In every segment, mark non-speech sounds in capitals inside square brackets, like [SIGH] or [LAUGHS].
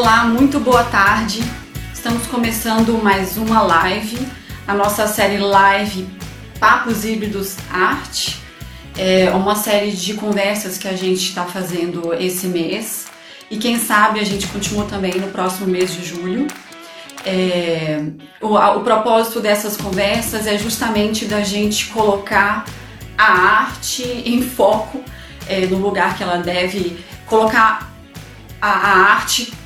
Olá, muito boa tarde. Estamos começando mais uma live, a nossa série live Papos Híbridos Arte. É uma série de conversas que a gente está fazendo esse mês e quem sabe a gente continua também no próximo mês de julho. É, o, o propósito dessas conversas é justamente da gente colocar a arte em foco é, no lugar que ela deve colocar a, a arte,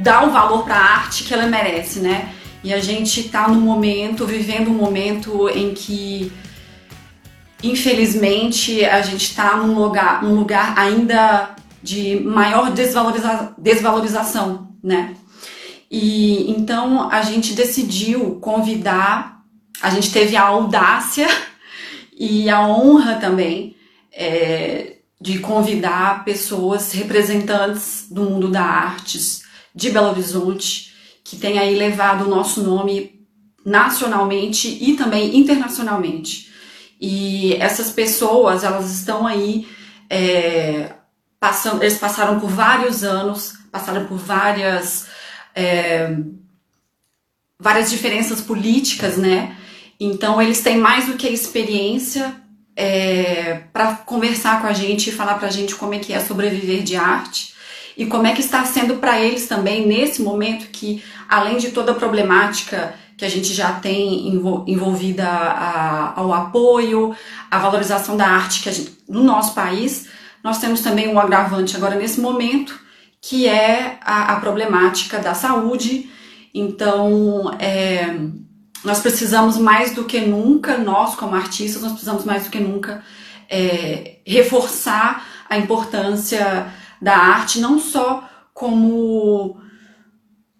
dar o valor para a arte que ela merece, né? E a gente está no momento, vivendo um momento em que, infelizmente, a gente está num lugar, num lugar ainda de maior desvaloriza desvalorização, né? E então a gente decidiu convidar, a gente teve a audácia e a honra também é, de convidar pessoas representantes do mundo da artes de Belo Horizonte, que tem aí levado o nosso nome nacionalmente e também internacionalmente. E essas pessoas, elas estão aí, é, passando, eles passaram por vários anos, passaram por várias é, várias diferenças políticas, né? Então eles têm mais do que experiência é, para conversar com a gente e falar para a gente como é que é sobreviver de arte e como é que está sendo para eles também nesse momento que, além de toda a problemática que a gente já tem envolvida a, ao apoio, a valorização da arte que a gente, no nosso país, nós temos também um agravante agora nesse momento que é a, a problemática da saúde. Então, é, nós precisamos mais do que nunca, nós como artistas, nós precisamos mais do que nunca é, reforçar a importância da arte, não só como,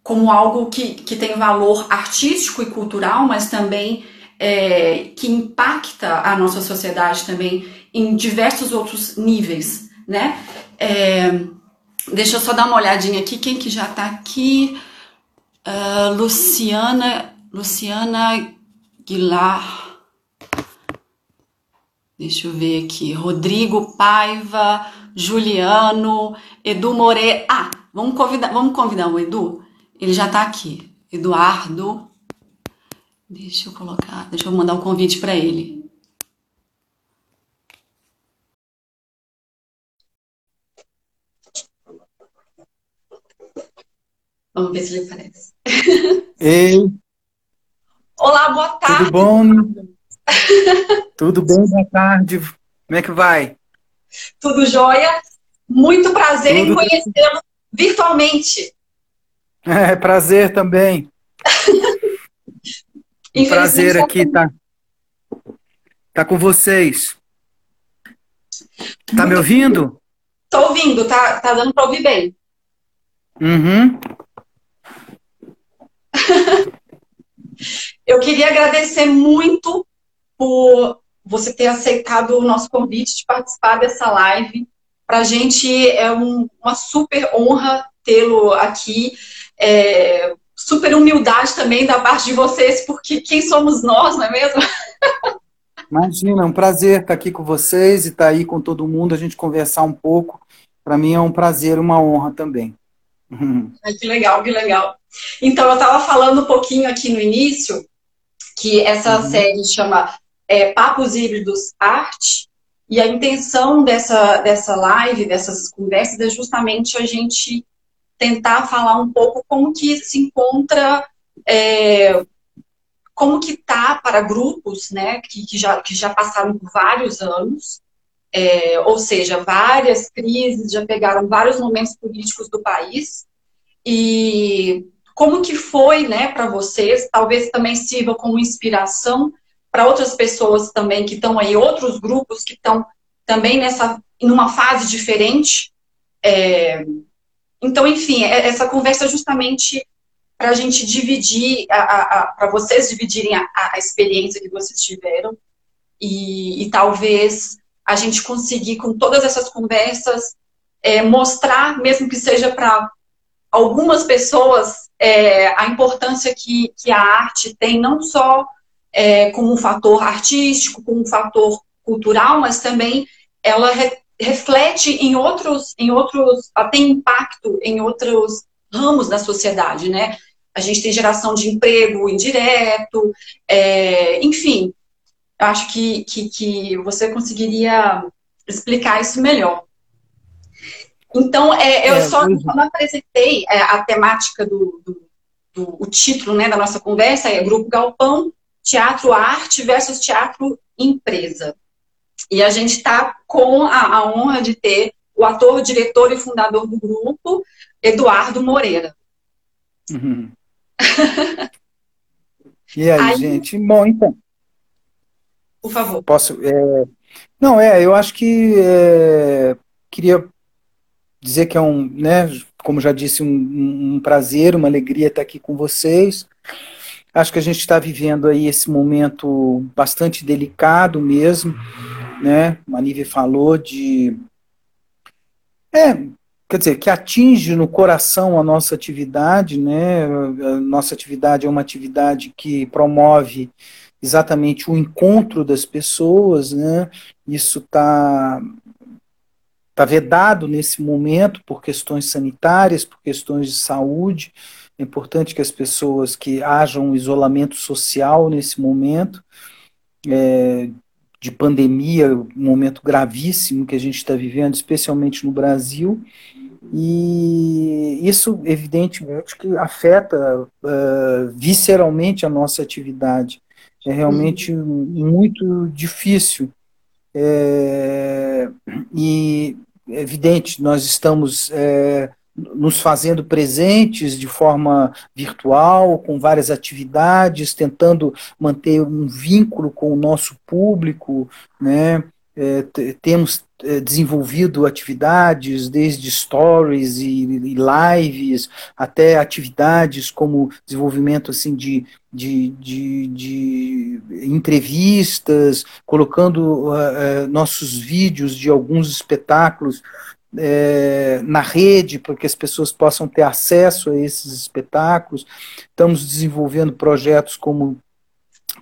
como algo que, que tem valor artístico e cultural, mas também é, que impacta a nossa sociedade também em diversos outros níveis, né? É, Deixa eu só dar uma olhadinha aqui, quem que já tá aqui? Uh, Luciana, Luciana Guilar. Deixa eu ver aqui. Rodrigo Paiva, Juliano, Edu More. Ah, vamos convidar, vamos convidar o Edu? Ele já tá aqui. Eduardo. Deixa eu colocar, deixa eu mandar um convite para ele. Vamos ver se ele aparece. Ei! Olá, boa tarde! Tudo bom? Tudo bem? Boa tarde. Como é que vai? Tudo jóia. Muito prazer Tudo em conhecê-lo virtualmente. É, prazer também. [LAUGHS] um prazer aqui estar tá, tá com vocês. Tá me ouvindo? Tô ouvindo, tá, tá dando para ouvir bem. Uhum. [LAUGHS] Eu queria agradecer muito por você ter aceitado o nosso convite de participar dessa live. Para a gente é um, uma super honra tê-lo aqui. É, super humildade também da parte de vocês, porque quem somos nós, não é mesmo? Imagina, é um prazer estar aqui com vocês e estar aí com todo mundo, a gente conversar um pouco. Para mim é um prazer, uma honra também. Ai, que legal, que legal. Então, eu estava falando um pouquinho aqui no início que essa uhum. série chama é, Papos Híbridos Arte, e a intenção dessa, dessa live, dessas conversas, é justamente a gente tentar falar um pouco como que se encontra, é, como que tá para grupos, né, que, que, já, que já passaram por vários anos, é, ou seja, várias crises, já pegaram vários momentos políticos do país, e como que foi, né, para vocês? Talvez também sirva como inspiração para outras pessoas também que estão aí, outros grupos que estão também nessa, numa fase diferente. É, então, enfim, é, essa conversa é justamente para a gente dividir, para vocês dividirem a, a, experiência que vocês tiveram e, e, talvez a gente conseguir, com todas essas conversas, é, mostrar, mesmo que seja para algumas pessoas é, a importância que, que a arte tem, não só é, como um fator artístico, como um fator cultural, mas também ela re, reflete em outros, em outros, tem impacto em outros, ramos da sociedade, né? A gente tem geração de emprego indireto, é, enfim, acho que, que, que, você conseguiria explicar isso melhor. Então, é, eu é, só quando apresentei é, a temática do, do, do, o título né, da nossa conversa, é Grupo Galpão, Teatro Arte versus Teatro Empresa. E a gente está com a, a honra de ter o ator, diretor e fundador do grupo, Eduardo Moreira. Uhum. [LAUGHS] e aí, aí, gente? Bom, então. Por favor. Posso. É... Não, é, eu acho que é... queria dizer que é um, né, como já disse, um, um prazer, uma alegria estar aqui com vocês. Acho que a gente está vivendo aí esse momento bastante delicado mesmo, né? A Nívia falou de é, quer dizer, que atinge no coração a nossa atividade, né? A nossa atividade é uma atividade que promove exatamente o encontro das pessoas, né? Isso está tá vedado nesse momento por questões sanitárias, por questões de saúde. É importante que as pessoas que hajam um isolamento social nesse momento, é, de pandemia, um momento gravíssimo que a gente está vivendo, especialmente no Brasil, e isso, evidentemente, que afeta uh, visceralmente a nossa atividade. É realmente muito difícil. É, e, evidente, nós estamos é, nos fazendo presentes de forma virtual, com várias atividades, tentando manter um vínculo com o nosso público, né? É, temos é, desenvolvido atividades, desde stories e, e, lives, até atividades como desenvolvimento assim, de, de, de, de entrevistas, colocando uh, uh, nossos vídeos de alguns espetáculos é, na rede, para que as pessoas possam ter acesso a esses espetáculos. Estamos desenvolvendo projetos como,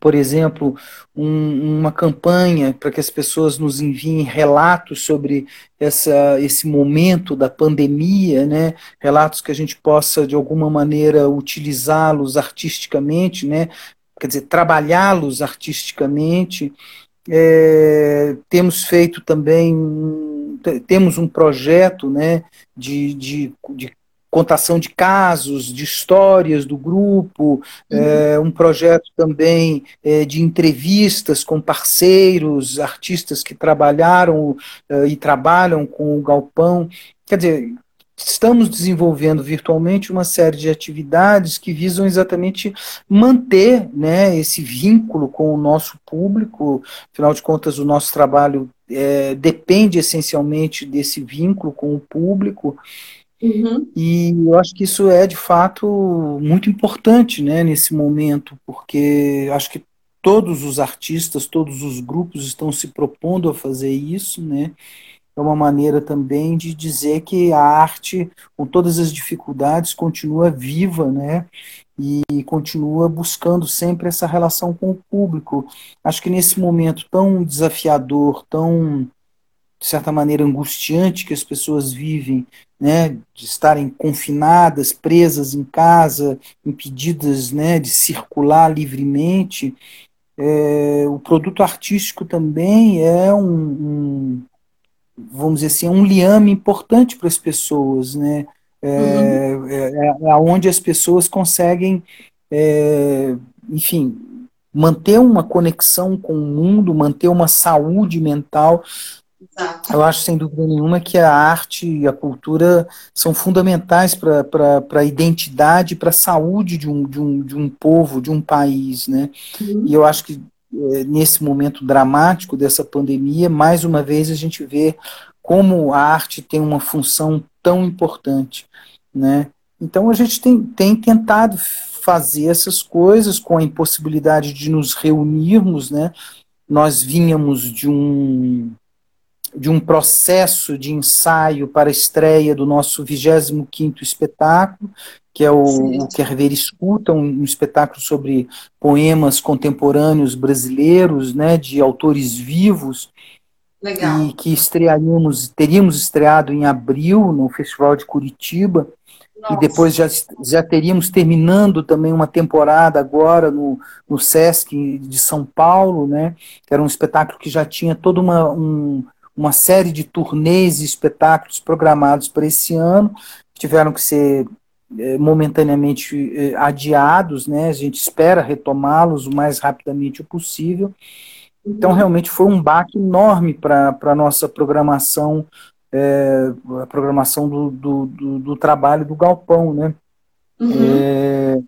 por exemplo, um, uma campanha para que as pessoas nos enviem relatos sobre essa, esse momento da pandemia, né? relatos que a gente possa, de alguma maneira, utilizá-los artisticamente, né? quer dizer, trabalhá-los artisticamente. É, temos feito também temos um projeto né, de, de, de contação de casos, de histórias do grupo, uhum. é, um projeto também é, de entrevistas com parceiros, artistas que trabalharam é, e trabalham com o Galpão. Quer dizer, estamos desenvolvendo virtualmente uma série de atividades que visam exatamente manter né, esse vínculo com o nosso público, afinal de contas, o nosso trabalho é, depende essencialmente desse vínculo com o público. Uhum. E eu acho que isso é de fato muito importante né, nesse momento, porque acho que todos os artistas, todos os grupos estão se propondo a fazer isso, né? É uma maneira também de dizer que a arte, com todas as dificuldades, continua viva, né? E continua buscando sempre essa relação com o público. Acho que nesse momento tão desafiador, tão de certa maneira angustiante que as pessoas vivem, né, de estarem confinadas, presas em casa, impedidas, né, de circular livremente, é, o produto artístico também é um, um, vamos dizer assim, é um liame importante para as pessoas, né? É, uhum. é, é onde as pessoas conseguem, é, enfim, manter uma conexão com o mundo, manter uma saúde mental. Exato. Eu acho, sem dúvida nenhuma, que a arte e a cultura são fundamentais para a identidade, para a saúde de um, de, um, de um povo, de um país. Né? Uhum. E eu acho que é, nesse momento dramático dessa pandemia, mais uma vez a gente vê como a arte tem uma função tão importante, né? Então a gente tem, tem tentado fazer essas coisas com a impossibilidade de nos reunirmos, né? Nós vínhamos de um de um processo de ensaio para a estreia do nosso 25º espetáculo, que é o, o Quer Ver Escuta, um, um, espetáculo sobre poemas contemporâneos brasileiros, né, de autores vivos, Legal. e que estrearíamos, teríamos estreado em abril no Festival de Curitiba, Nossa. e depois já, já teríamos terminando também uma temporada agora no, no Sesc de São Paulo, né? Que era um espetáculo que já tinha toda uma, um, uma série de turnês e espetáculos programados para esse ano, que tiveram que ser é, momentaneamente é, adiados, né? A gente espera retomá-los o mais rapidamente possível. Então, realmente foi um baque enorme para a nossa programação é, a programação do, do, do, do, trabalho do galpão, né? Uhum. É,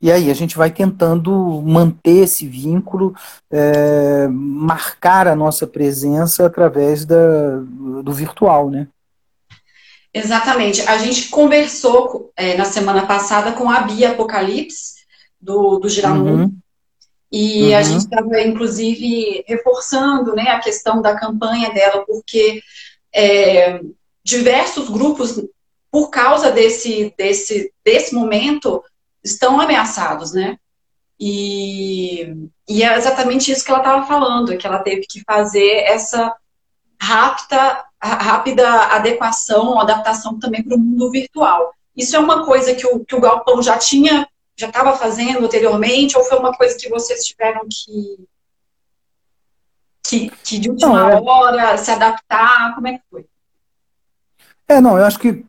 e aí a gente vai tentando manter esse vínculo, é, marcar a nossa presença através da, do virtual, né? Exatamente. A gente conversou é, na semana passada com a Bia Apocalipse, do, do Giramum, uhum. e uhum. a gente estava, inclusive, reforçando né, a questão da campanha dela, porque é, diversos grupos, por causa desse, desse, desse momento, estão ameaçados, né? E, e é exatamente isso que ela estava falando, que ela teve que fazer essa rápida, rápida adequação, adaptação também para o mundo virtual. Isso é uma coisa que o, que o Galpão já tinha, já estava fazendo anteriormente, ou foi uma coisa que vocês tiveram que que, que de última é... hora se adaptar? Como é que foi? É, não, eu acho que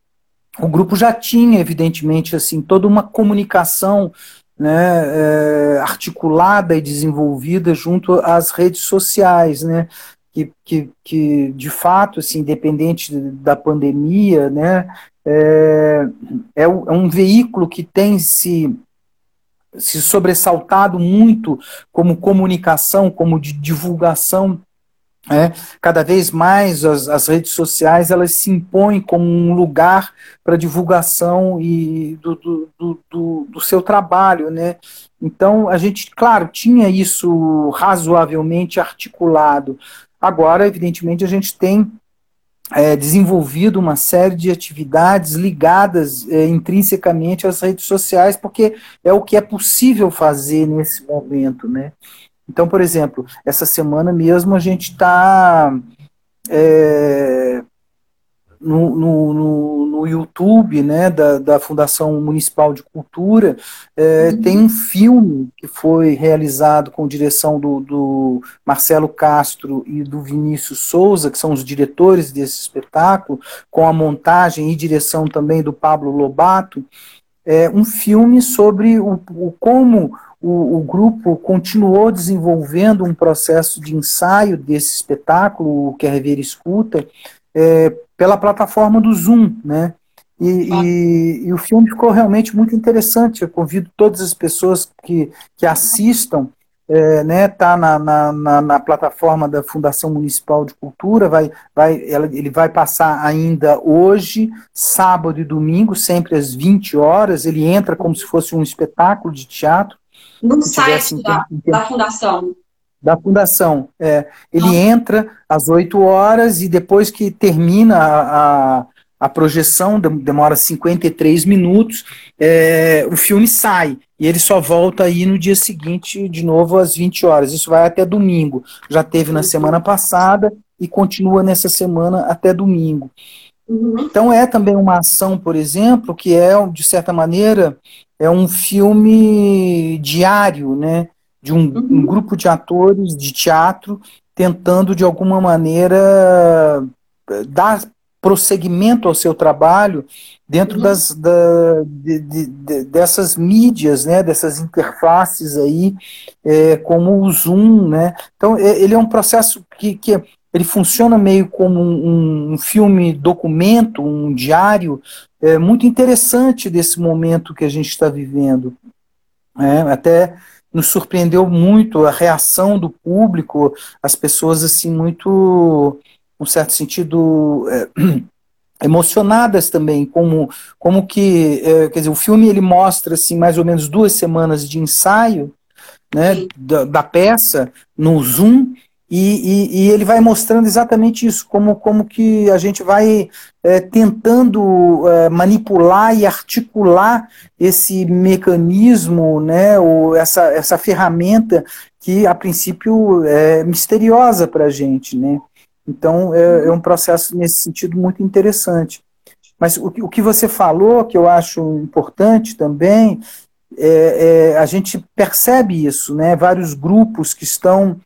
o grupo já tinha, evidentemente, assim, toda uma comunicação né, é, articulada e desenvolvida junto às redes sociais, né, que, que, que de fato, assim, independente da pandemia, né, é, é, um veículo que tem se se sobressaltado muito como comunicação, como de divulgação. É, cada vez mais as, as, redes sociais elas se impõem como um lugar para divulgação e do, do, do, do, seu trabalho, né? Então a gente, claro, tinha isso razoavelmente articulado. Agora, evidentemente, a gente tem é, desenvolvido uma série de atividades ligadas é, intrinsecamente às redes sociais, porque é o que é possível fazer nesse momento, né? Então, por exemplo, essa semana mesmo a gente está é, no, no, no, YouTube né, da, da Fundação Municipal de Cultura, é, uhum. tem um filme que foi realizado com direção do, do, Marcelo Castro e do Vinícius Souza, que são os diretores desse espetáculo, com a montagem e direção também do Pablo Lobato, é um filme sobre o, o como o, o, grupo continuou desenvolvendo um processo de ensaio desse espetáculo, o Quer Ver Escuta, é, pela plataforma do Zoom, né? E, ah. e, e, o filme ficou realmente muito interessante. Eu convido todas as pessoas que, que assistam, é, né? Tá na, na, na, na, plataforma da Fundação Municipal de Cultura. Vai, vai, ela, ele vai passar ainda hoje, sábado e domingo, sempre às 20 horas. Ele entra como se fosse um espetáculo de teatro. No site da, da Fundação da fundação. É, ele entra às 8 horas e depois que termina a, a, a projeção, demora 53 minutos, é, o filme sai. E ele só volta aí no dia seguinte, de novo, às 20 horas. Isso vai até domingo. Já teve na semana passada e continua nessa semana até domingo. Uhum. Então é também uma ação, por exemplo, que é, de certa maneira, é um filme diário, né? de um, uhum. um grupo de atores de teatro tentando, de alguma maneira, dar prosseguimento ao seu trabalho dentro uhum. das, da, de, de, de, dessas mídias, né, dessas interfaces aí, é, como o Zoom, né, então é, ele é um processo que, que ele funciona meio como um, um filme documento, um diário, é, muito interessante desse momento que a gente está vivendo, é, até nos surpreendeu muito a reação do público, as pessoas assim muito, um certo sentido, é, [CLEARS THROAT] emocionadas também, como, como que, é, quer dizer, o filme ele mostra assim mais ou menos duas semanas de ensaio, né, da, da peça no Zoom e, e, e, ele vai mostrando exatamente isso, como, como que a gente vai é, tentando é, manipular e articular esse mecanismo, né, ou essa, essa ferramenta que a princípio é misteriosa para a gente. Né? Então é, é, um processo nesse sentido muito interessante. Mas o, o que você falou, que eu acho importante também, é, é, a gente percebe isso, né? Vários grupos que estão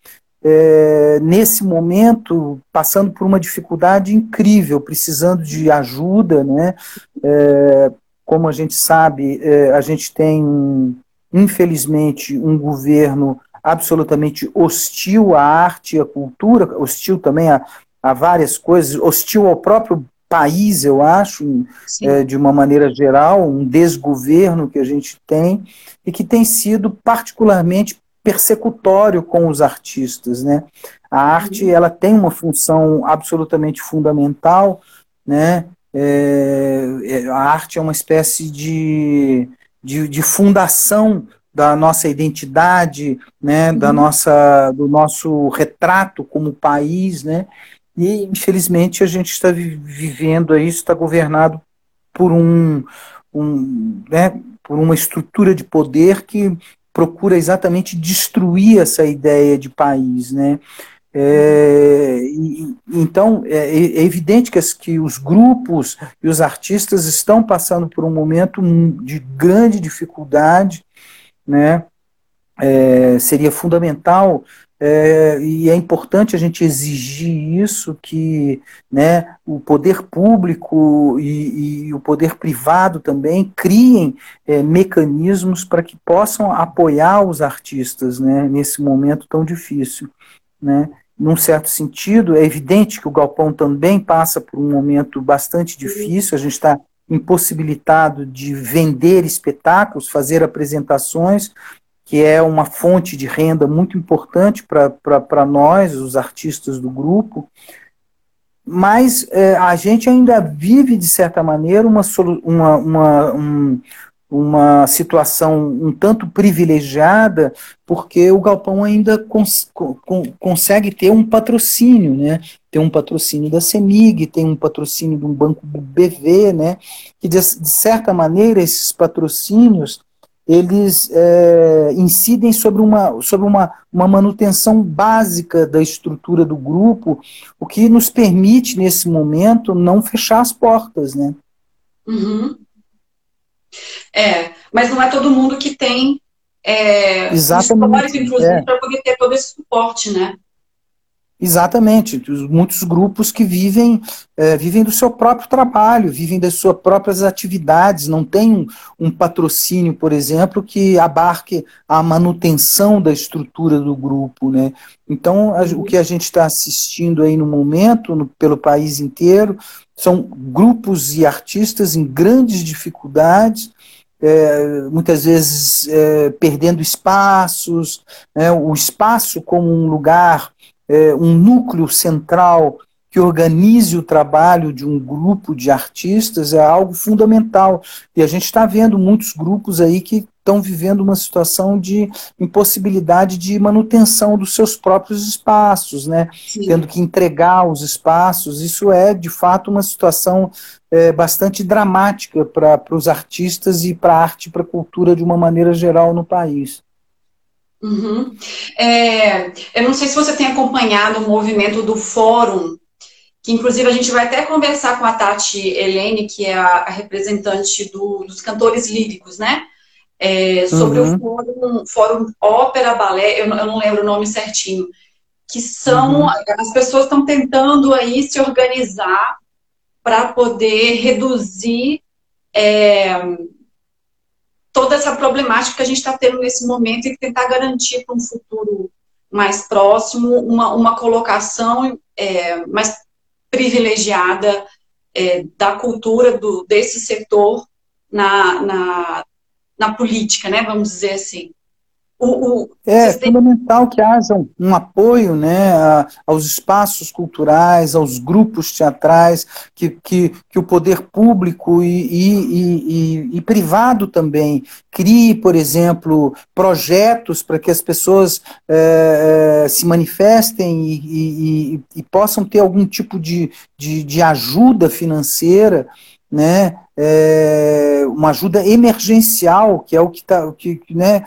é, nesse momento passando por uma dificuldade incrível, precisando de ajuda, né? É, como a gente sabe, é, a gente tem, infelizmente, um governo absolutamente hostil à arte e à cultura, hostil também a, a várias coisas, hostil ao próprio país, eu acho, é, de uma maneira geral, um desgoverno que a gente tem, e que tem sido particularmente persecutório com os artistas, né? A arte, uhum. ela tem uma função absolutamente fundamental, né? É, é, a arte é uma espécie de, de, de fundação da nossa identidade, né, da uhum. nossa, do nosso retrato como país, né, e infelizmente a gente está vivendo aí, está governado por um, um né, por uma estrutura de poder que procura exatamente destruir essa ideia de país, né, é, e, então, é, é, evidente que, as, que os grupos e os artistas estão passando por um momento de grande dificuldade, né? É, seria fundamental é, e é importante a gente exigir isso que né, o poder público e, e o poder privado também criem é, mecanismos para que possam apoiar os artistas né, nesse momento tão difícil. Né? num certo sentido, é evidente que o galpão também passa por um momento bastante difícil, a gente está impossibilitado de vender espetáculos, fazer apresentações, que é uma fonte de renda muito importante para nós, os artistas do grupo, mas é, a gente ainda vive, de certa maneira, uma, uma, uma, um, uma situação um tanto privilegiada, porque o Galpão ainda cons consegue ter um patrocínio, né? Tem um patrocínio da CEMIG, tem um patrocínio de um banco BV, né? Que de, de certa maneira esses patrocínios eles é, incidem sobre, uma, sobre uma, uma manutenção básica da estrutura do grupo, o que nos permite, nesse momento, não fechar as portas, né? Uhum. É, mas não é todo mundo que tem é, Exatamente, inclusive, é. para poder ter todo esse suporte, né? Exatamente, muitos grupos que vivem é, vivem do seu próprio trabalho, vivem das suas próprias atividades, não tem um, um patrocínio, por exemplo, que abarque a manutenção da estrutura do grupo, né? Então, a, o que a gente está assistindo aí no momento, no, pelo país inteiro, são grupos e artistas em grandes dificuldades, é, muitas vezes é, perdendo espaços, né, o espaço como um lugar, é, um núcleo central que organize o trabalho de um grupo de artistas é algo fundamental. E a gente está vendo muitos grupos aí que estão vivendo uma situação de impossibilidade de manutenção dos seus próprios espaços, né? Tendo que entregar os espaços. Isso é, de fato, uma situação é, bastante dramática para os artistas e para a arte e para a cultura de uma maneira geral no país. Uhum. É, eu não sei se você tem acompanhado o movimento do Fórum que inclusive a gente vai até conversar com a Tati Helene, que é a, a representante do, dos cantores líricos, né? É, sobre uhum. o fórum, fórum Ópera Balé, eu, eu, não lembro o nome certinho, que são, uhum. as pessoas estão tentando aí se organizar para poder reduzir é, toda essa problemática que a gente está tendo nesse momento e tentar garantir para um futuro mais próximo uma, uma colocação é, mais privilegiada é, da cultura do, desse setor na, na, na política, né, vamos dizer assim. O, o, é fundamental que haja um, apoio né, a, aos espaços culturais, aos grupos teatrais, que, que, que o poder público e, e, e, e privado também crie, por exemplo, projetos para que as pessoas é, é, se manifestem e, e, possam ter algum tipo de, de, de ajuda financeira né, é, uma ajuda emergencial, que é o que está, que, né,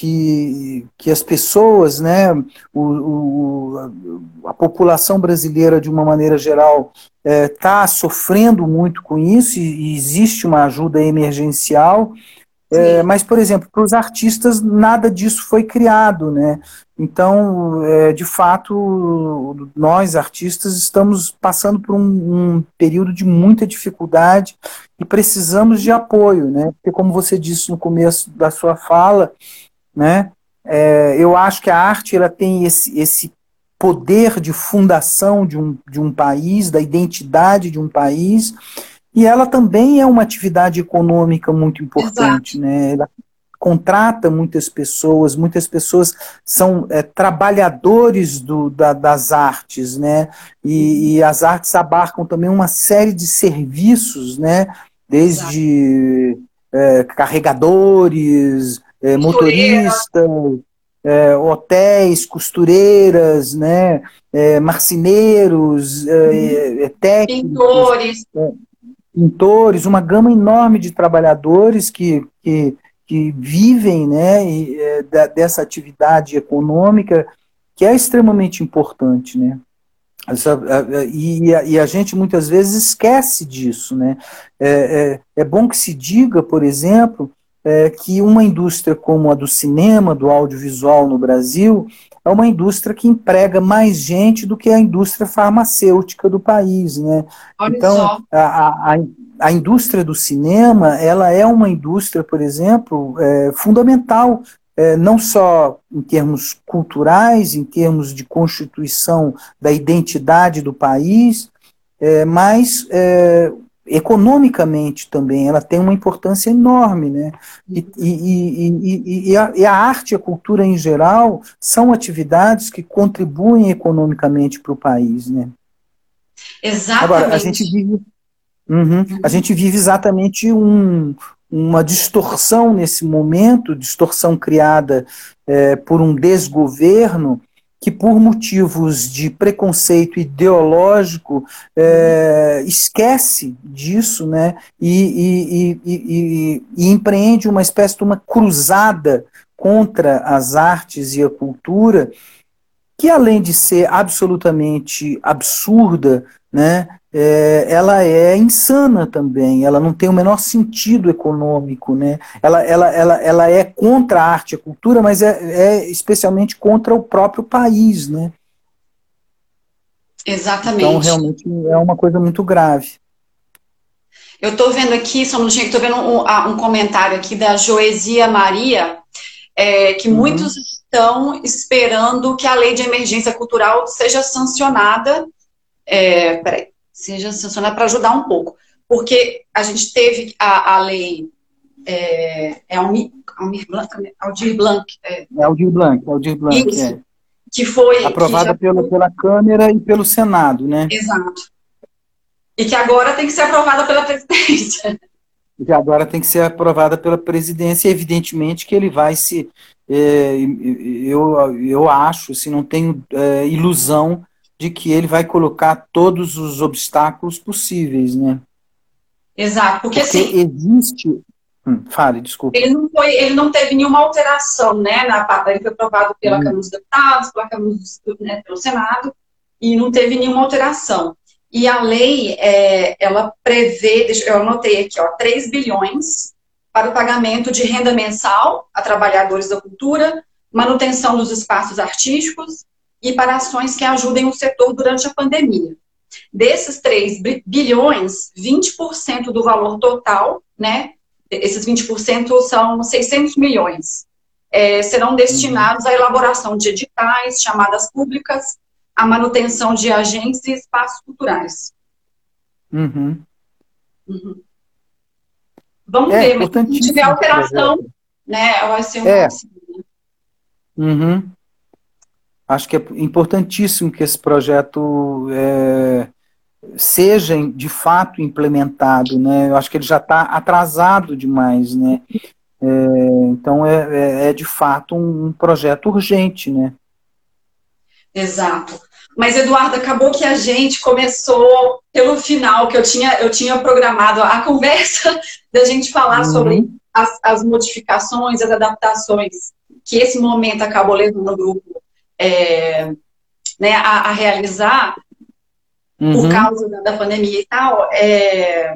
que, que as pessoas, né, o, o, a população brasileira, de uma maneira geral, está é, sofrendo muito com isso e, e existe uma ajuda emergencial. É, mas, por exemplo, para os artistas nada disso foi criado, né? Então, é, de fato, nós artistas estamos passando por um, um, período de muita dificuldade e precisamos de apoio, né? Porque, como você disse no começo da sua fala, né? É, eu acho que a arte ela tem esse, esse poder de fundação de um, de um país, da identidade de um país, e ela também é uma atividade econômica muito importante, Exato. né? Ela contrata muitas pessoas, muitas pessoas são é, trabalhadores do, da, das artes, né? E, e, as artes abarcam também uma série de serviços, né? Desde é, carregadores, é, motoristas, é, hotéis, costureiras, né? É, marceneiros, é, uhum. é, técnicos. Pintores pintores, uma gama enorme de trabalhadores que, que, que vivem né, e, é, da, dessa atividade econômica que é extremamente importante, né? Essa, e, a, e, a, gente muitas vezes esquece disso, né? É, é, é bom que se diga, por exemplo, é, que uma indústria como a do cinema, do audiovisual no Brasil, é uma indústria que emprega mais gente do que a indústria farmacêutica do país, né? Olha então, a, a, a, indústria do cinema, ela é uma indústria, por exemplo, é, fundamental, é, não só em termos culturais, em termos de constituição da identidade do país, é, mas é, economicamente também, ela tem uma importância enorme, né? E, e, e, e, a, e, a, arte e a cultura em geral são atividades que contribuem economicamente para o país, né? Exatamente. Agora, a gente vive, uhum, a gente vive exatamente um, uma distorção nesse momento, distorção criada é, por um desgoverno que, por motivos de preconceito ideológico, é, esquece disso né, e, e, e, e, empreende uma espécie de uma cruzada contra as artes e a cultura, que, além de ser absolutamente absurda, né, é, ela é insana também, ela não tem o menor sentido econômico, né? ela, ela, ela, ela é contra a arte e a cultura, mas é, é especialmente contra o próprio país. Né? Exatamente. Então, realmente é uma coisa muito grave. Eu estou vendo aqui, só um minutinho, estou vendo um, um, comentário aqui da Joesia Maria, é, que uhum. muitos estão esperando que a lei de emergência cultural seja sancionada. É, peraí, seja sancionada para ajudar um pouco. Porque a gente teve a, a lei. É, é Almir, Almir Blanc, né? Aldir Blanc. É, é Aldir Blanc, Aldir Blanc, Isso, é. Que foi. Aprovada que pela, foi... pela Câmara e pelo Senado, né? Exato. E que agora tem que ser aprovada pela presidência. Que agora tem que ser aprovada pela presidência, evidentemente que ele vai se. É, eu, eu acho, assim, não tenho é, ilusão de que ele vai colocar todos os obstáculos possíveis, né? Exato, porque, porque assim, existe. Hum, fale, desculpa. Ele não, foi, ele não teve nenhuma alteração, né? Na ele foi aprovado pela hum. Câmara dos Deputados, pela Câmara dos, né, pelo Senado, e não teve nenhuma alteração. E a lei, é, ela prevê, eu anotei aqui, ó, 3 bilhões para o pagamento de renda mensal a trabalhadores da cultura, manutenção dos espaços artísticos, e para ações que ajudem o setor durante a pandemia. Desses 3 bilhões, 20% do valor total, né, esses 20% são 600 milhões, é, serão destinados à elaboração de editais, chamadas públicas, à manutenção de agentes e espaços culturais. Uhum. Uhum. Vamos é, ver, mas se tiver alteração, né, vai ser um é. Assim, né? Uhum acho que é importantíssimo que esse projeto é, seja de fato implementado, né? Eu acho que ele já está atrasado demais, né? É, então é, é, é, de fato um projeto urgente, né? Exato. Mas Eduardo, acabou que a gente começou pelo final, que eu tinha, eu tinha programado a [LAUGHS] conversa da gente falar uhum. sobre as, as modificações, as adaptações que esse momento acabou levando o grupo é, né, a, a realizar uhum. por causa da, da, pandemia e tal. É,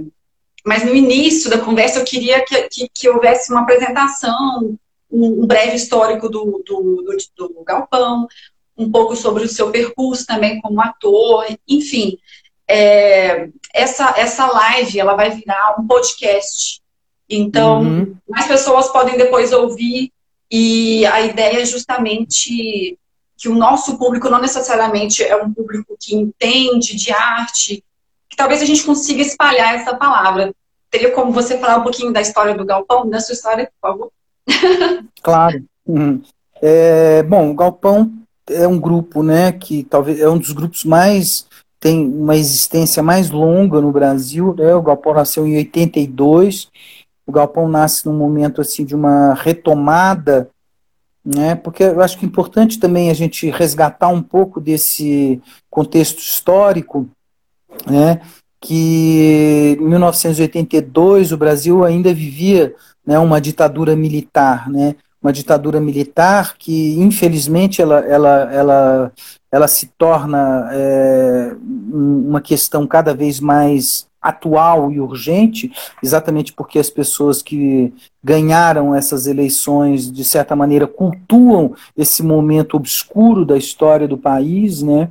mas no início da conversa eu queria que, que, que houvesse uma apresentação, um, breve histórico do, do, do, do, Galpão, um pouco sobre o seu percurso também como ator, enfim. É, essa, essa live ela vai virar um podcast. Então, uhum. mais pessoas podem depois ouvir, e a ideia é justamente que o nosso público não necessariamente é um público que entende de arte, que talvez a gente consiga espalhar essa palavra. Teria como você falar um pouquinho da história do Galpão, da sua história, por favor? claro. Uhum. É, bom, o Galpão é um grupo, né, que talvez é um dos grupos mais tem uma existência mais longa no Brasil, né? O Galpão nasceu em 82. O Galpão nasce num momento assim de uma retomada né? Porque eu acho que é importante também a gente resgatar um pouco desse contexto histórico, né? Que em 1982 o Brasil ainda vivia né, uma ditadura militar, né? Uma ditadura militar que, infelizmente, ela, ela, ela, ela se torna é, uma questão cada vez mais atual e urgente, exatamente porque as pessoas que ganharam essas eleições, de certa maneira, cultuam esse momento obscuro da história do país, né?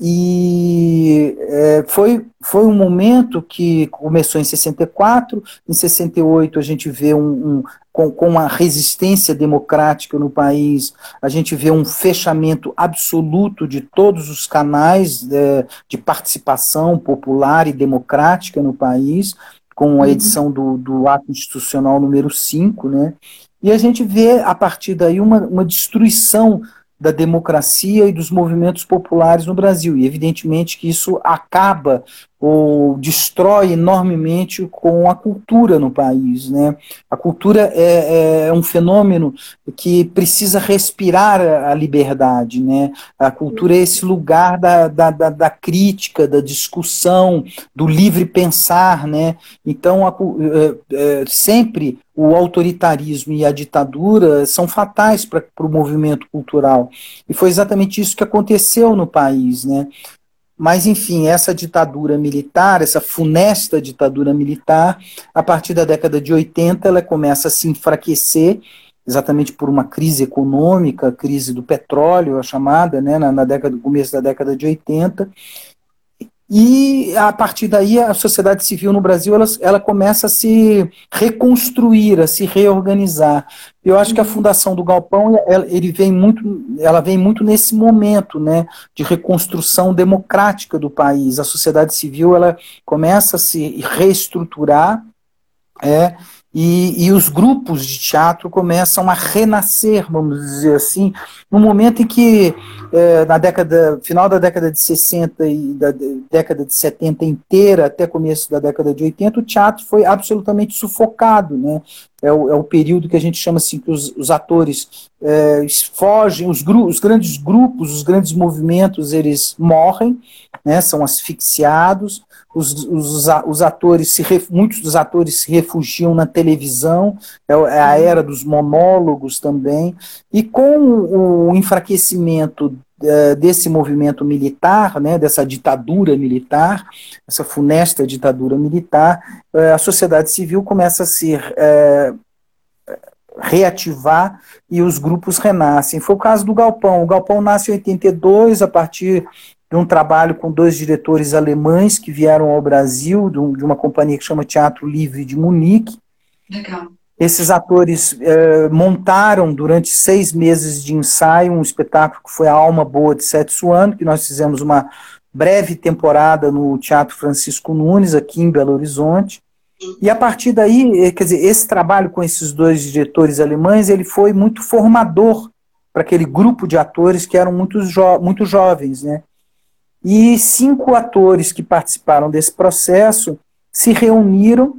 E é, foi, foi um momento que começou em 64, em 68 a gente vê um, um com, com a resistência democrática no país, a gente vê um fechamento absoluto de todos os canais é, de participação popular e democrática no país, com a uhum. edição do, do ato institucional número 5, né? E a gente vê, a partir daí, uma, uma destruição da democracia e dos movimentos populares no Brasil. E evidentemente que isso acaba ou destrói enormemente com a cultura no país. Né? A cultura é, é um fenômeno que precisa respirar a liberdade. Né? A cultura é esse lugar da, da, da, da crítica, da discussão, do livre pensar. Né? Então, a, é, é, sempre o autoritarismo e a ditadura são fatais para o movimento cultural. E foi exatamente isso que aconteceu no país. Né? Mas, enfim, essa ditadura militar, essa funesta ditadura militar, a partir da década de 80, ela começa a se enfraquecer, exatamente por uma crise econômica, crise do petróleo, a chamada, né, na, na década, começo da década de 80, e a partir daí a sociedade civil no Brasil ela, ela começa a se reconstruir, a se reorganizar. Eu acho que a fundação do Galpão ela, ele vem muito, ela vem muito nesse momento, né, de reconstrução democrática do país. A sociedade civil ela começa a se reestruturar, é, e, e, os grupos de teatro começam a renascer, vamos dizer assim, no momento em que, é, na década, final da década de 60 e da década de 70 inteira, até começo da década de 80, o teatro foi absolutamente sufocado, né? É o, é o período que a gente chama assim, que os, os atores é, fogem, os, os grandes grupos, os grandes movimentos, eles morrem, né, são asfixiados, os, os, os atores, se, muitos dos atores se refugiam na televisão, é, é a uhum. era dos monólogos também, e com o enfraquecimento é, desse movimento militar, né, dessa ditadura militar, essa funesta ditadura militar, é, a sociedade civil começa a se é, reativar e os grupos renascem. Foi o caso do Galpão. O Galpão nasce em 82, a partir de um trabalho com dois diretores alemães que vieram ao Brasil, de, uma companhia que chama Teatro Livre de Munique. Legal. Esses atores eh, montaram durante seis meses de ensaio um espetáculo que foi A Alma Boa de Sete Suano, que nós fizemos uma breve temporada no Teatro Francisco Nunes, aqui em Belo Horizonte. E a partir daí, eh, quer dizer, esse trabalho com esses dois diretores alemães, ele foi muito formador para aquele grupo de atores que eram muito, jo muito jovens, né? E cinco atores que participaram desse processo se reuniram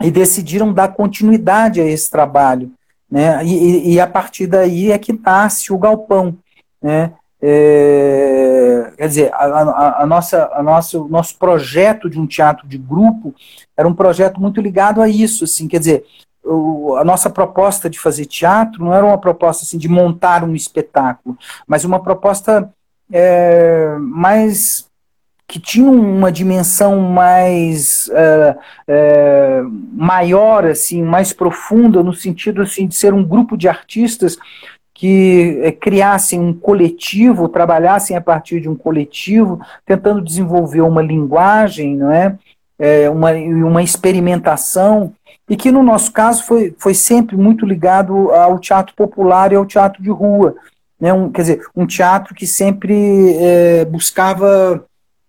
e decidiram dar continuidade a esse trabalho. Né? E, e a partir daí é que nasce o Galpão. Né? É, quer dizer, a, a, a, nossa, a nosso, nosso projeto de um teatro de grupo era um projeto muito ligado a isso. Assim, quer dizer, o, a nossa proposta de fazer teatro não era uma proposta assim de montar um espetáculo, mas uma proposta é, que tinha uma dimensão mais é, é, maior, assim, mais profunda, no sentido assim, de ser um grupo de artistas que é, criassem um coletivo, trabalhassem a partir de um coletivo, tentando desenvolver uma linguagem, não é? é uma, uma experimentação, e que no nosso caso foi, foi sempre muito ligado ao teatro popular e ao teatro de rua. Né? Um, quer dizer, um teatro que sempre é, buscava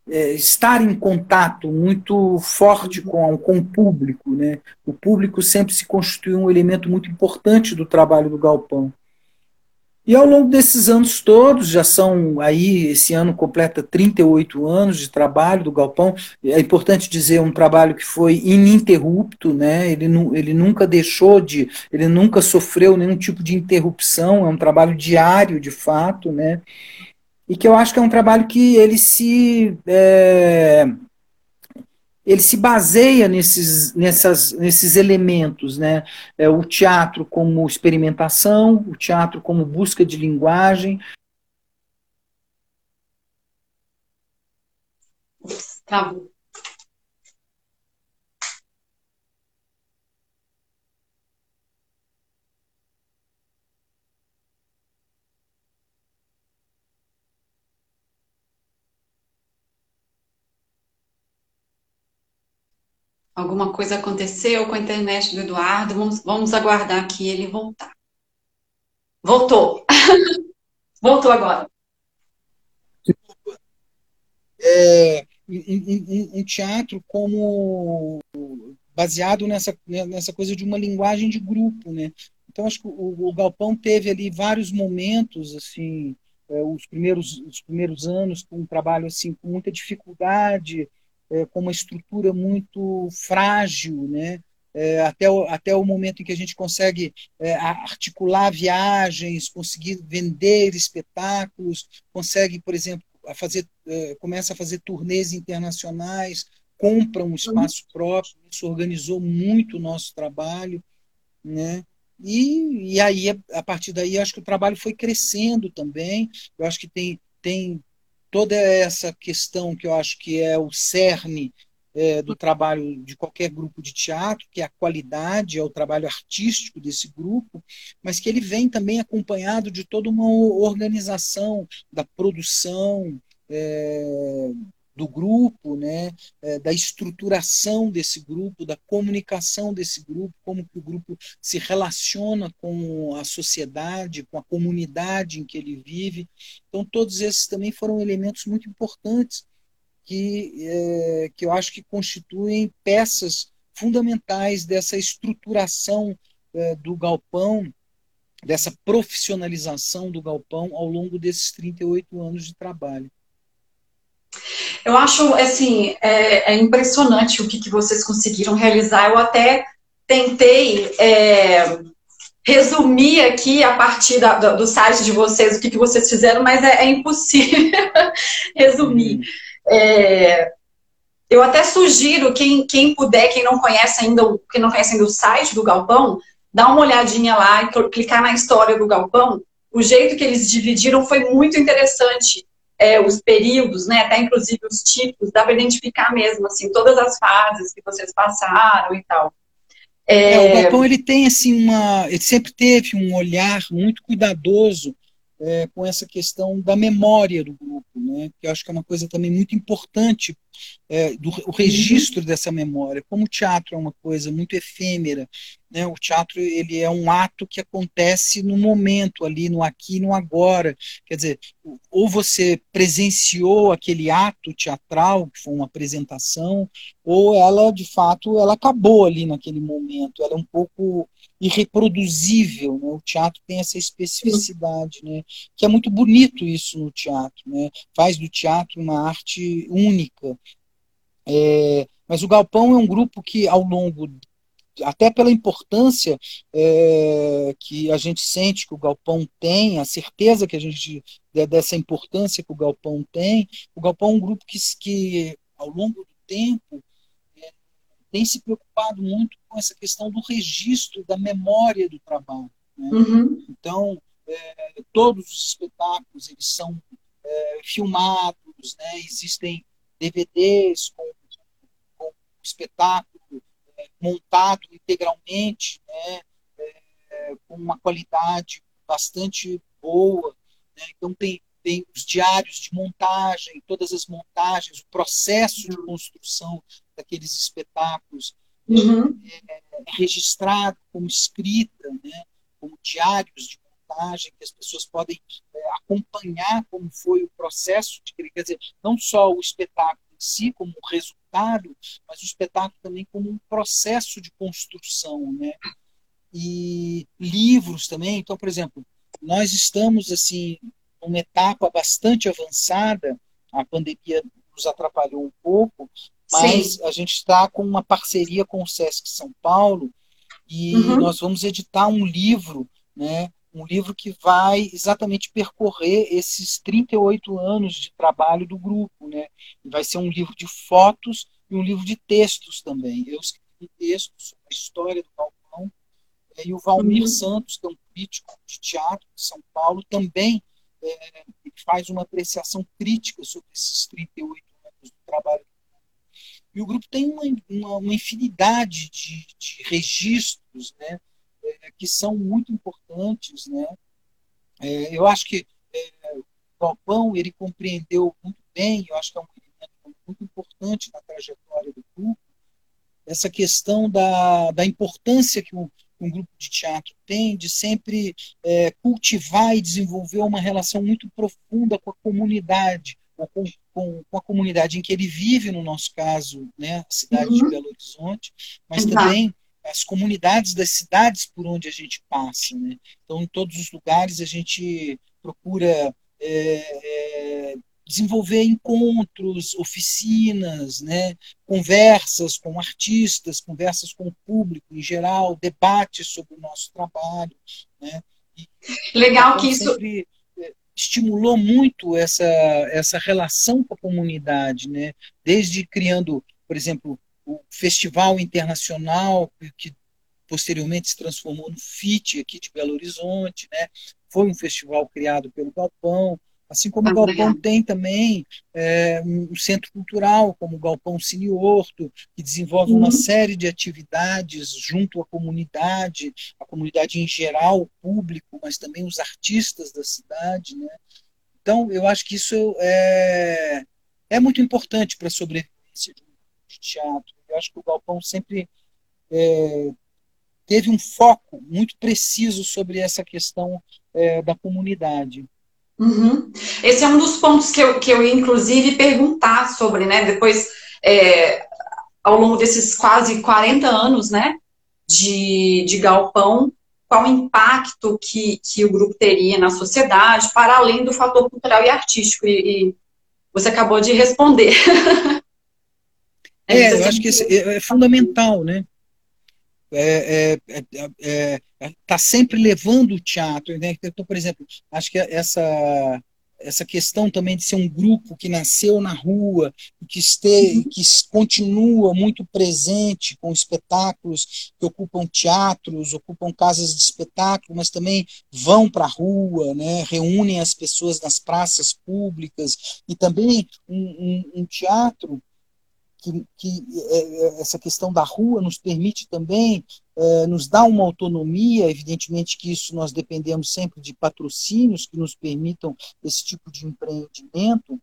é, estar em contato muito forte com, com o público. Né? O público sempre se constitui um elemento muito importante do trabalho do Galpão. E ao longo desses anos todos, já são aí, esse ano completa 38 anos de trabalho do Galpão. É importante dizer, um trabalho que foi ininterrupto, né? ele, ele nunca deixou de, ele nunca sofreu nenhum tipo de interrupção, é um trabalho diário, de fato, né? e que eu acho que é um trabalho que ele se é, ele se baseia nesses, nessas, nesses elementos, né? É, o teatro como experimentação, o teatro como busca de linguagem. Tá bom. Alguma coisa aconteceu com a internet do Eduardo. Vamos, vamos aguardar aqui ele voltar. Voltou. [LAUGHS] Voltou agora. É, um, um, teatro como baseado nessa, nessa coisa de uma linguagem de grupo, né? Então acho que o, o Galpão teve ali vários momentos assim, é, os primeiros os primeiros anos com um trabalho assim com muita dificuldade, é, com uma estrutura muito frágil, né? É, até, o, até o momento em que a gente consegue é, articular viagens, conseguir vender espetáculos, consegue, por exemplo, a fazer, é, começa a fazer turnês internacionais, compra um espaço próprio, isso organizou muito o nosso trabalho, né? E, e aí, a partir daí, acho que o trabalho foi crescendo também. Eu acho que tem, tem toda essa questão que eu acho que é o cerne é, do trabalho de qualquer grupo de teatro, que é a qualidade, é o trabalho artístico desse grupo, mas que ele vem também acompanhado de toda uma organização da produção, é, do grupo, né, é, da estruturação desse grupo, da comunicação desse grupo, como que o grupo se relaciona com a sociedade, com a comunidade em que ele vive. Então, todos esses também foram elementos muito importantes que, é, que eu acho que constituem peças fundamentais dessa estruturação é, do galpão, dessa profissionalização do galpão ao longo desses 38 anos de trabalho. Eu acho, assim, é, é impressionante o que, que, vocês conseguiram realizar. Eu até tentei é, resumir aqui a partir da, do, do, site de vocês o que, que vocês fizeram, mas é, é impossível [LAUGHS] resumir. É, eu até sugiro quem, quem puder, quem não conhece ainda, quem não conhece ainda o site do Galpão, dá uma olhadinha lá e clicar na história do Galpão. O jeito que eles dividiram foi muito interessante é, os períodos, né, até inclusive os tipos, dá para identificar mesmo, assim, todas as fases que vocês passaram e tal. É... É, o Galpão, ele tem, assim, uma, ele sempre teve um olhar muito cuidadoso é, com essa questão da memória do grupo, né? que eu acho que é uma coisa também muito importante, é, do, o registro dessa memória. Como o teatro é uma coisa muito efêmera, né? o teatro ele é um ato que acontece no momento, ali, no aqui no agora. Quer dizer, ou você presenciou aquele ato teatral, que foi uma apresentação, ou ela, de fato, ela acabou ali naquele momento. Ela é um pouco irreproduzível, né? O teatro tem essa especificidade, né? Que é muito bonito isso no teatro, né? Faz do teatro uma arte única. É, mas o Galpão é um grupo que, ao longo até pela importância é, que a gente sente que o galpão tem, a certeza que a gente dessa importância que o galpão tem, o galpão é um grupo que, que ao longo do tempo tem se preocupado muito com essa questão do registro, da memória do trabalho. Né? Uhum. Então, é, todos os espetáculos eles são é, filmados, né? existem DVDs com, com espetáculo é, montado integralmente, né? É, com uma qualidade bastante boa. Né? Então, tem, tem os diários de montagem, todas as montagens, o processo de construção daqueles espetáculos uhum. é, é registrado como escrita, né? como diários de montagem, que as pessoas podem é, acompanhar como foi o processo de quer dizer, não só o espetáculo em si como resultado, mas o espetáculo também como um processo de construção, né? E livros também. Então, por exemplo, nós estamos assim numa etapa bastante avançada. A pandemia nos atrapalhou um pouco, mas Sim. a gente está com uma parceria com o Sesc São Paulo e uhum. nós vamos editar um livro, né, um livro que vai exatamente percorrer esses 38 anos de trabalho do grupo. Né? Vai ser um livro de fotos e um livro de textos também. Eu escrevi textos sobre a história do Galpão, é, e o Valmir uhum. Santos, que é um crítico de teatro de São Paulo, também é, faz uma apreciação crítica sobre esses 38 anos do trabalho e o grupo tem uma, uma, uma infinidade de, de, registros né, é, que são muito importantes. Né? É, eu acho que é, o Galpão ele compreendeu muito bem, eu acho que é um elemento muito importante na trajetória do grupo, essa questão da, da importância que um, um grupo de teatro tem de sempre é, cultivar e desenvolver uma relação muito profunda com a comunidade, ou com, com, com, a comunidade em que ele vive, no nosso caso, né, a cidade uhum. de Belo Horizonte, mas Exato. também as comunidades das cidades por onde a gente passa. Né? Então, em todos os lugares, a gente procura é, é, desenvolver encontros, oficinas, né? conversas com artistas, conversas com o público em geral, debates sobre o nosso trabalho. Né? E, Legal que isso estimulou muito essa, essa relação com a comunidade, né? desde criando, por exemplo, o Festival Internacional, que posteriormente se transformou no FIT aqui de Belo Horizonte, né? foi um festival criado pelo Galpão, Assim como o Galpão tem também é, um centro cultural, como o Galpão Cine Horto, que desenvolve uhum. uma série de atividades junto à comunidade, a comunidade em geral, o público, mas também os artistas da cidade. Né? Então, eu acho que isso é, é muito importante para a sobrevivência de teatro. Eu acho que o Galpão sempre é, teve um foco muito preciso sobre essa questão é, da comunidade. Uhum. Esse é um dos pontos que eu, que eu ia, inclusive, perguntar sobre, né? Depois, é, ao longo desses quase 40 anos, né? De, de galpão, qual o impacto que, que o grupo teria na sociedade, para além do fator cultural e artístico. E, e você acabou de responder. [LAUGHS] é, é eu acho que é, é fundamental, né? é, é, é, é está sempre levando o teatro. Né? Então, por exemplo, acho que essa essa questão também de ser um grupo que nasceu na rua, que, este, uhum. que continua muito presente com espetáculos que ocupam teatros, ocupam casas de espetáculo, mas também vão para a rua, né, reúnem as pessoas nas praças públicas, e também um, um, um teatro que, que é, é, essa questão da rua nos permite também, é, nos dá uma autonomia, evidentemente que isso nós dependemos sempre de patrocínios que nos permitam esse tipo de empreendimento,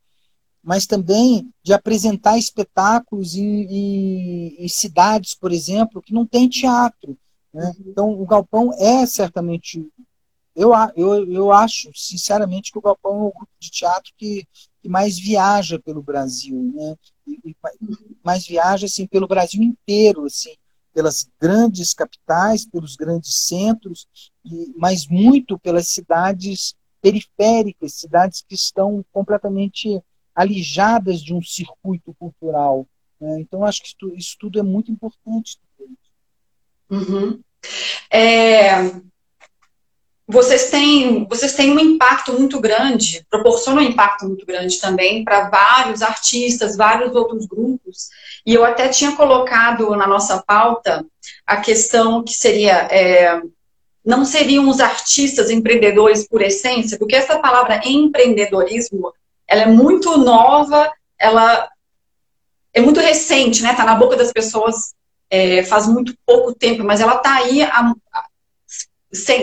mas também de apresentar espetáculos em, em, em cidades, por exemplo, que não tem teatro. Né? Então, o Galpão é certamente. Eu, eu, eu acho, sinceramente, que o Galpão é o grupo de teatro que, que mais viaja pelo Brasil. Né? Mais viaja assim pelo Brasil inteiro, assim, pelas grandes capitais, pelos grandes centros, e, mas muito pelas cidades periféricas, cidades que estão completamente alijadas de um circuito cultural. Né? Então, acho que isso, isso, tudo é muito importante. Uhum. É, vocês têm, vocês têm um impacto muito grande, proporcionam um impacto muito grande também para vários artistas, vários outros grupos. E eu até tinha colocado na nossa pauta a questão que seria é, não seriam os artistas empreendedores por essência, porque essa palavra empreendedorismo ela é muito nova, ela é muito recente, né? Tá na boca das pessoas é, faz muito pouco tempo, mas ela tá aí há,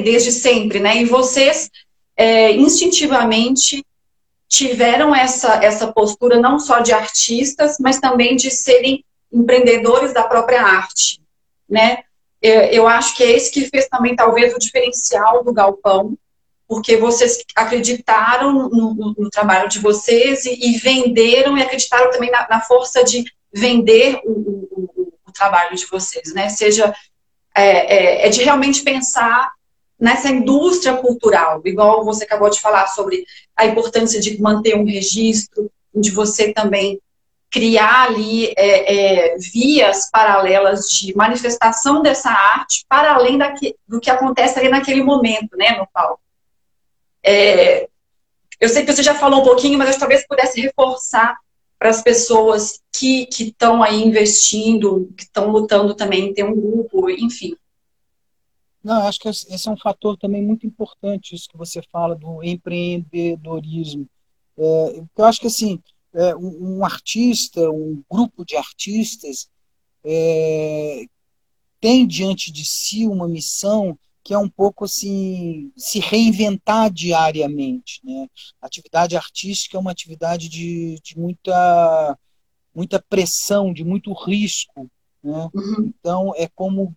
desde sempre, né? E vocês é, instintivamente tiveram essa, essa postura não só de artistas, mas também de serem empreendedores da própria arte, né? Eu acho que é esse que fez também talvez o diferencial do galpão, porque vocês acreditaram no, no, no trabalho de vocês e, e, venderam e acreditaram também na, na força de vender o, o, o, trabalho de vocês, né? Seja é, é, é de realmente pensar nessa indústria cultural, igual você acabou de falar sobre a importância de manter um registro, de você também criar ali é, é, vias paralelas de manifestação dessa arte para além daqui, do que acontece ali naquele momento, né, no palco. É, eu sei que você já falou um pouquinho, mas eu talvez pudesse reforçar para as pessoas que estão aí investindo, que estão lutando também ter um grupo, enfim. Não, acho que esse é um fator também muito importante, isso que você fala do empreendedorismo. É, eu acho que assim, é, um, um, artista, um grupo de artistas é, tem diante de si uma missão que é um pouco assim se reinventar diariamente, né? A atividade artística é uma atividade de, de muita muita pressão, de muito risco, né? Uhum. Então é como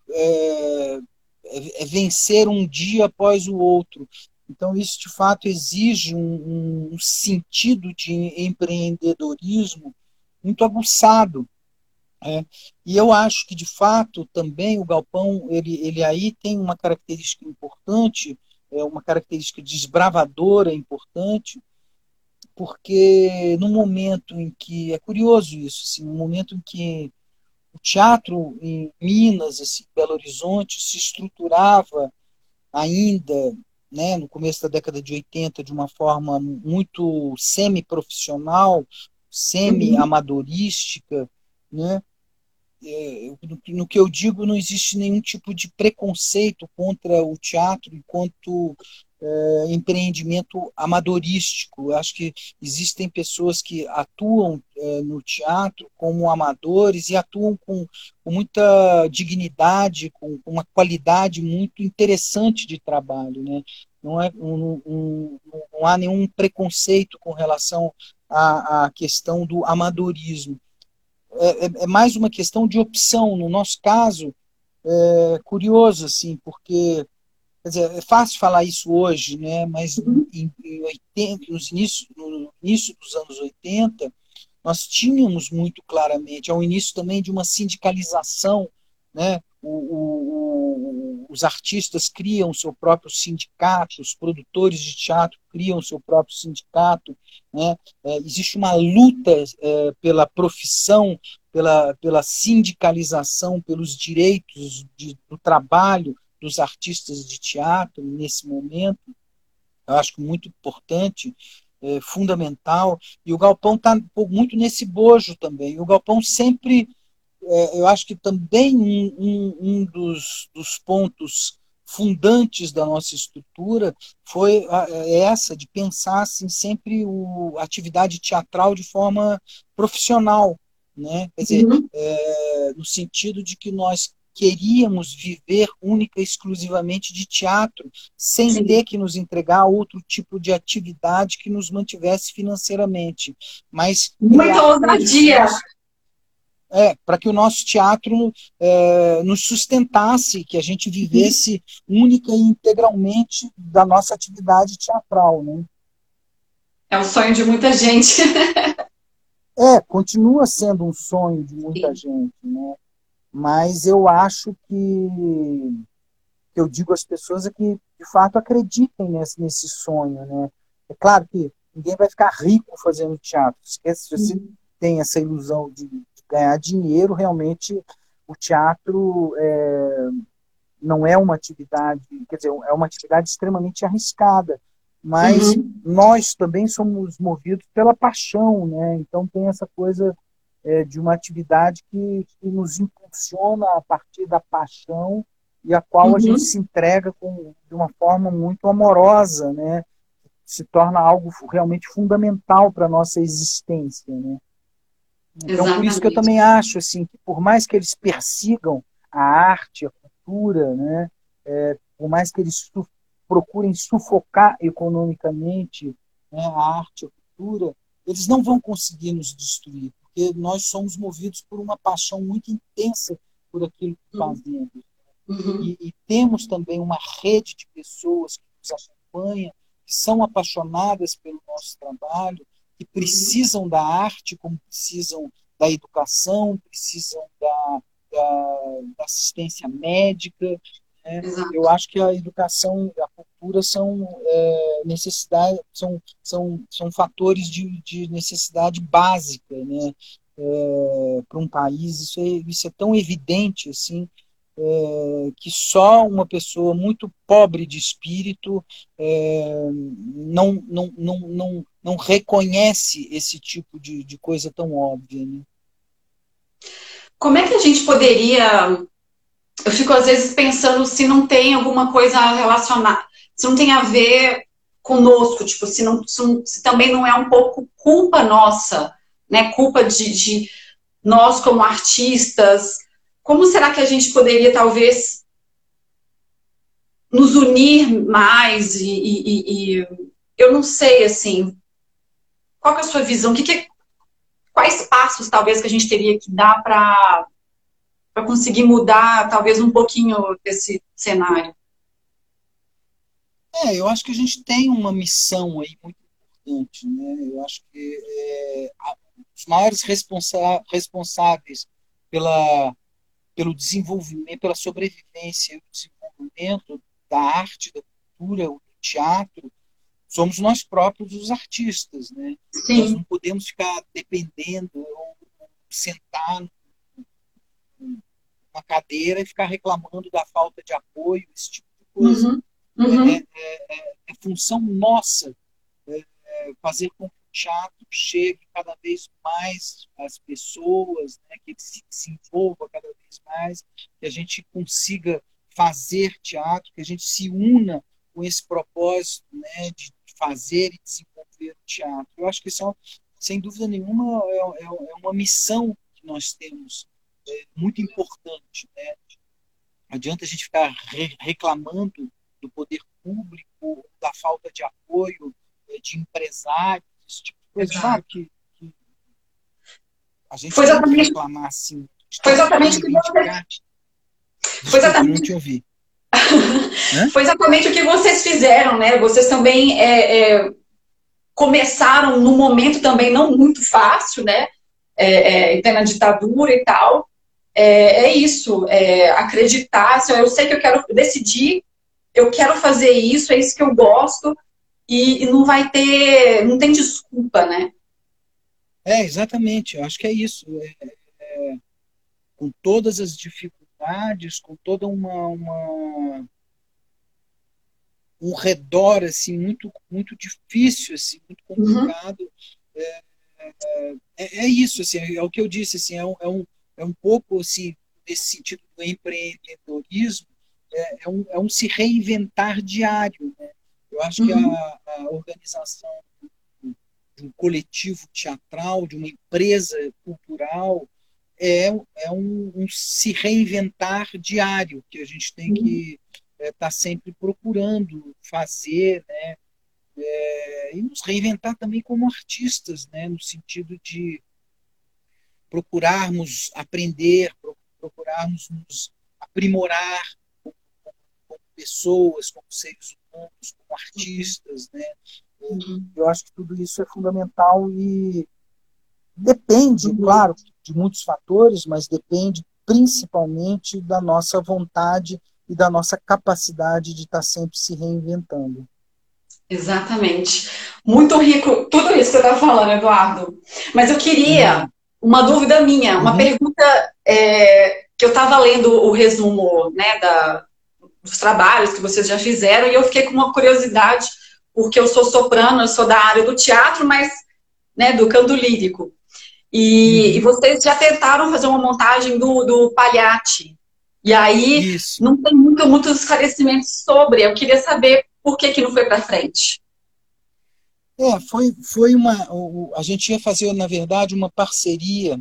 é, é, vencer um dia após o outro. Então, isso de fato exige um, um sentido de empreendedorismo muito aguçado. É. E eu acho que, de fato, também o galpão, ele, ele aí tem uma característica importante, é uma característica desbravadora importante, porque no momento em que, é curioso isso, assim, no momento em que o teatro em Minas, assim, Belo Horizonte, se estruturava ainda né, no começo da década de 80 de uma forma muito semi-profissional, semi-amadorística, né? É, no que eu digo, não existe nenhum tipo de preconceito contra o teatro enquanto é, empreendimento amadorístico. Eu acho que existem pessoas que atuam é, no teatro como amadores e atuam com, com muita dignidade, com, com, uma qualidade muito interessante de trabalho. Né? Não, é, um, um, não há nenhum preconceito com relação à, à questão do amadorismo. É, é, é, mais uma questão de opção. No nosso caso, é curioso, assim, porque Quer dizer, é fácil falar isso hoje, né? mas uhum. em, em 80, nos início, no início dos anos 80, nós tínhamos muito claramente, ao início também de uma sindicalização, né? O, o, o, os artistas criam seu próprio sindicato, os produtores de teatro criam seu próprio sindicato, né? É, existe uma luta é, pela profissão, pela, pela sindicalização, pelos direitos de, do trabalho, dos artistas de teatro nesse momento, eu acho muito importante, é, fundamental, e o Galpão está muito nesse bojo também. O Galpão sempre, é, eu acho que também um, um, um dos, dos pontos fundantes da nossa estrutura foi é essa de pensar assim, sempre o, a atividade teatral de forma profissional, né? Quer dizer, uhum. é, no sentido de que nós queríamos viver única e exclusivamente de teatro, sem Sim. ter que nos entregar outro tipo de atividade que nos mantivesse financeiramente. Mas muita ousadia. É, para que o nosso teatro é, nos sustentasse, que a gente vivesse única e integralmente da nossa atividade teatral. Né? É o sonho de muita gente. [LAUGHS] é, continua sendo um sonho de muita Sim. gente. Né? Mas eu acho que, que eu digo às pessoas é que de fato acreditem nesse, nesse sonho, né? É claro que ninguém vai ficar rico fazendo teatro. Se você uhum. tem essa ilusão de, de, ganhar dinheiro, realmente o teatro é, não é uma atividade, quer dizer, é uma atividade extremamente arriscada, mas uhum. nós também somos movidos pela paixão, né? Então tem essa coisa é, de uma atividade que, que, nos impulsiona a partir da paixão e a qual uhum. a gente se entrega com, de uma forma muito amorosa, né? Se torna algo realmente fundamental para a nossa existência, né? Então, Exatamente. por isso que eu também acho assim, que por mais que eles persigam a arte, a cultura, né? É, por mais que eles su procurem sufocar economicamente né, a arte, a cultura, eles não vão conseguir nos destruir, porque nós somos movidos por uma paixão muito intensa por aquilo que uhum. fazemos. Uhum. E, e, temos também uma rede de pessoas que nos acompanham, que são apaixonadas pelo nosso trabalho, que uhum. precisam da arte, como precisam da educação, precisam da, da, da assistência médica. Né? Eu acho que a educação a cultura são é, necessidade, são, são, são fatores de, de necessidade básica, né? É, para um país isso é, isso é tão evidente assim é, que só uma pessoa muito pobre de espírito é, não, não, não, não, não reconhece esse tipo de, de coisa tão óbvia. Né? Como é que a gente poderia. Eu fico às vezes pensando se não tem alguma coisa relacionada, se não tem a ver conosco, tipo, se, não, se, se também não é um pouco culpa nossa, né? Culpa de, de nós como artistas. Como será que a gente poderia, talvez, nos unir mais e, e, e eu não sei, assim, qual é a sua visão? Que, que, quais passos talvez que a gente teria que dar para para conseguir mudar talvez um pouquinho desse cenário? É, eu acho que a gente tem uma missão aí muito importante, né? Eu acho que é, os maiores responsa responsáveis pela pelo desenvolvimento, pela sobrevivência e o desenvolvimento da arte, da cultura, do teatro, somos nós próprios os artistas, né? Sim. Nós não podemos ficar dependendo ou sentar numa cadeira e ficar reclamando da falta de apoio, esse tipo de coisa. Uhum. Uhum. É, é, é, é, função nossa é, é, fazer com que o teatro chegue cada vez mais às pessoas, né? que ele se desenvolva cada vez mais, que a gente consiga fazer teatro, que a gente se una com esse propósito né, de fazer e desenvolver o teatro. Eu acho que isso, sem dúvida nenhuma, é, uma missão que nós temos, muito importante. Né? Adianta a gente ficar re reclamando do poder público, da falta de apoio é, de empresários, esse tipo de coisa. Claro que, que, a gente foi exatamente, reclamar assim. Foi exatamente o que você... Foi exatamente... Não te ouvi. [LAUGHS] Foi exatamente o que vocês fizeram, né? Vocês também é, é, começaram num momento também não muito fácil, né? É, é na ditadura e tal. É, é isso, é, acreditar. Assim, eu sei que eu quero decidir, eu quero fazer isso, é isso que eu gosto, e, e não vai ter, não tem desculpa, né? É, exatamente, eu acho que é isso. É, com todas as dificuldades com toda uma, uma um redor assim muito muito difícil assim muito uhum. complicado uhum. é, é, é, isso assim é o que eu disse assim é um, é um, é um pouco assim nesse sentido do empreendedorismo é, é um, é um se reinventar diário né? eu acho uhum. que a, uhum. a organização de um coletivo teatral de uma empresa cultural é, é um, um, se reinventar diário que a gente tem que estar é, tá sempre procurando fazer, né? É, e nos reinventar também como artistas, né? No sentido de procurarmos aprender, procurarmos nos aprimorar pessoas, como seres humanos, como artistas, né? Uhum. Eu acho que tudo isso é fundamental e depende, uhum. claro, de muitos fatores, mas depende principalmente da nossa vontade e da nossa capacidade de estar sempre se reinventando. Exatamente. Muito rico tudo isso que você está falando, Eduardo. Mas eu queria uhum. uma dúvida minha, uma uhum. pergunta é, que eu estava lendo o resumo né, da, os trabalhos que vocês já fizeram, e eu fiquei com uma curiosidade, porque eu sou soprano, eu sou da área do teatro, mas né, do canto lírico. E, uhum. e vocês já tentaram fazer uma montagem do, do Palhate. E aí Isso. não tem muito, muitos esclarecimentos sobre. Eu queria saber por que, que não foi para frente. É, foi, foi uma. A gente ia fazer, na verdade, uma parceria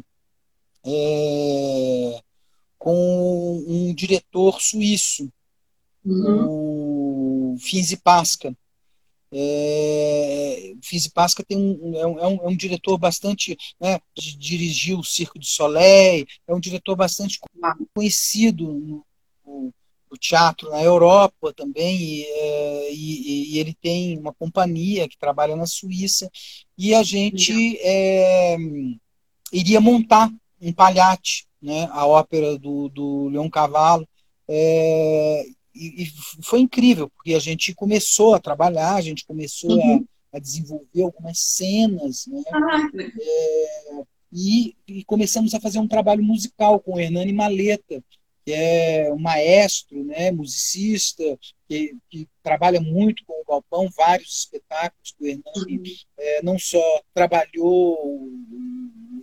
é, com um diretor suíço, uhum. o Finzi Pasca. É, Finzi Pasca tem um, é, um, é um é diretor bastante. Né, dirigiu o Circo de Soleil, é um diretor bastante conhecido no, no, no teatro na Europa também, e, é, e, e, ele tem uma companhia que trabalha na Suíça, e a gente é, iria montar um palhate, né, a ópera do, do Leão Cavallo, é, e, e, foi incrível, porque a gente começou a trabalhar, a gente começou uhum. a, a, desenvolver algumas cenas, né, ah, é, e, e, começamos a fazer um trabalho musical com o Hernani Maleta, que é um maestro, né, musicista, que, que, trabalha muito com o Galpão, vários espetáculos que o Hernani uhum. é, não só trabalhou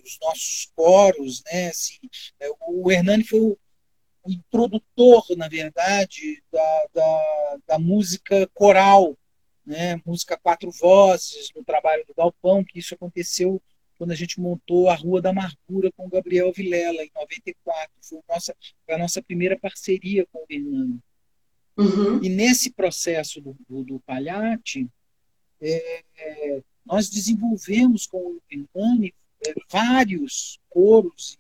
os nossos coros, né, assim, é, o Hernani foi o, o introdutor, na verdade, da, da, da música coral, né, música quatro vozes no trabalho do Galpão, que isso aconteceu quando a gente montou a Rua da Amargura com o Gabriel Vilela, em 94. Foi, nossa, foi a nossa primeira parceria com o Hernani. Uhum. E nesse processo do, do, do Palhate, é, é, nós desenvolvemos com o Hernani é, vários coros,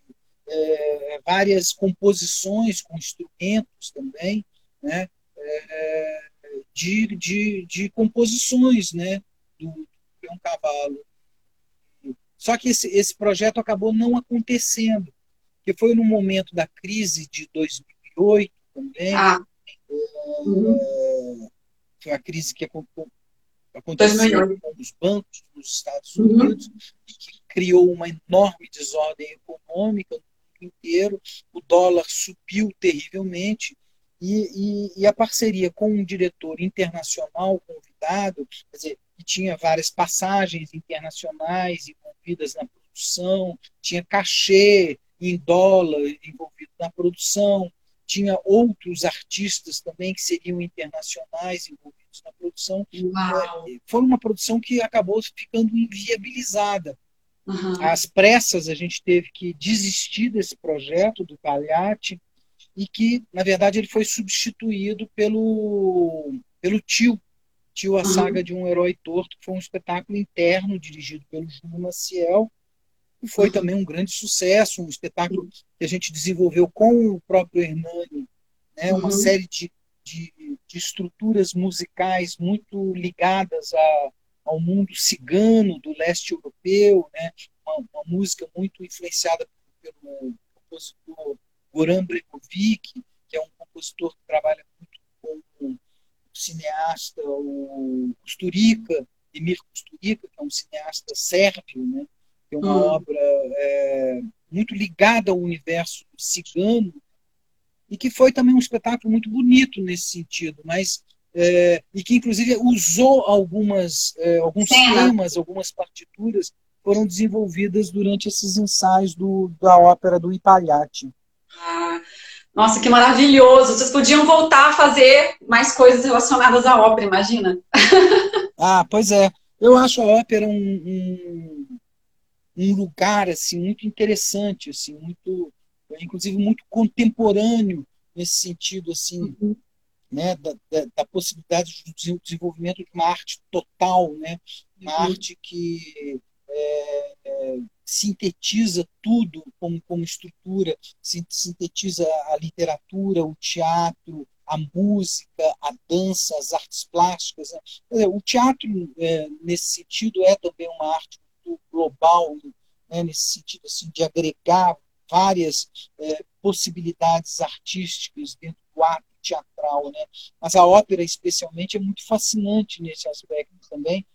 é, várias composições com instrumentos também, né, é, de, de, de composições né, do, do Leão Cavalo. Só que esse, esse projeto acabou não acontecendo, que foi no momento da crise de 2008 também. Ah. Uhum. Foi a crise que aconteceu 2008. com os bancos nos Estados uhum. Unidos, uhum. que criou uma enorme desordem econômica inteiro. O dólar subiu terrivelmente. E, e, e, a parceria com um diretor internacional convidado, quer dizer, que tinha várias passagens internacionais envolvidas na produção, tinha cachê em dólar envolvido na produção, tinha outros artistas também que seriam internacionais envolvidos na produção. Uau. É, foi uma produção que acabou ficando inviabilizada. Uhum. Às pressas, a gente teve que desistir desse projeto do Palhate e que, na verdade, ele foi substituído pelo, pelo Tio, Tio, a uhum. Saga de um Herói Torto, que foi um espetáculo interno dirigido pelo Júlio Maciel, e foi uhum. também um grande sucesso, um espetáculo que a gente desenvolveu com o próprio Hernani, né, uma uhum. série de, de, de, estruturas musicais muito ligadas a, ao mundo cigano do leste europeu, né, uma, uma música muito influenciada pelo compositor Goran Bregovic, que é um compositor que trabalha muito com o cineasta o Kusturica, Emir Kusturica, que é um cineasta sérvio, né? que é uma hum. obra é, muito ligada ao universo cigano, e que foi também um espetáculo muito bonito nesse sentido, mas é, e que inclusive usou algumas é, alguns temas, algumas partituras foram desenvolvidas durante esses ensaios do, da ópera do Ipalhati. Ah, nossa, que maravilhoso! Vocês podiam voltar a fazer mais coisas relacionadas à ópera, imagina? [LAUGHS] ah, pois é. Eu acho a ópera um, um, um lugar assim muito interessante, assim, muito, inclusive muito contemporâneo nesse sentido, assim, uhum. Né, da, da, da, possibilidade de desenvolvimento de uma arte total, né, uma uhum. arte que é, é, sintetiza tudo como, como estrutura, sintetiza a literatura, o teatro, a música, a dança, as artes plásticas. Né? O teatro, é, nesse sentido, é também uma arte global, né? nesse sentido assim, de agregar várias é, possibilidades artísticas dentro do ato teatral. Né? Mas a ópera, especialmente, é muito fascinante nesse aspecto também,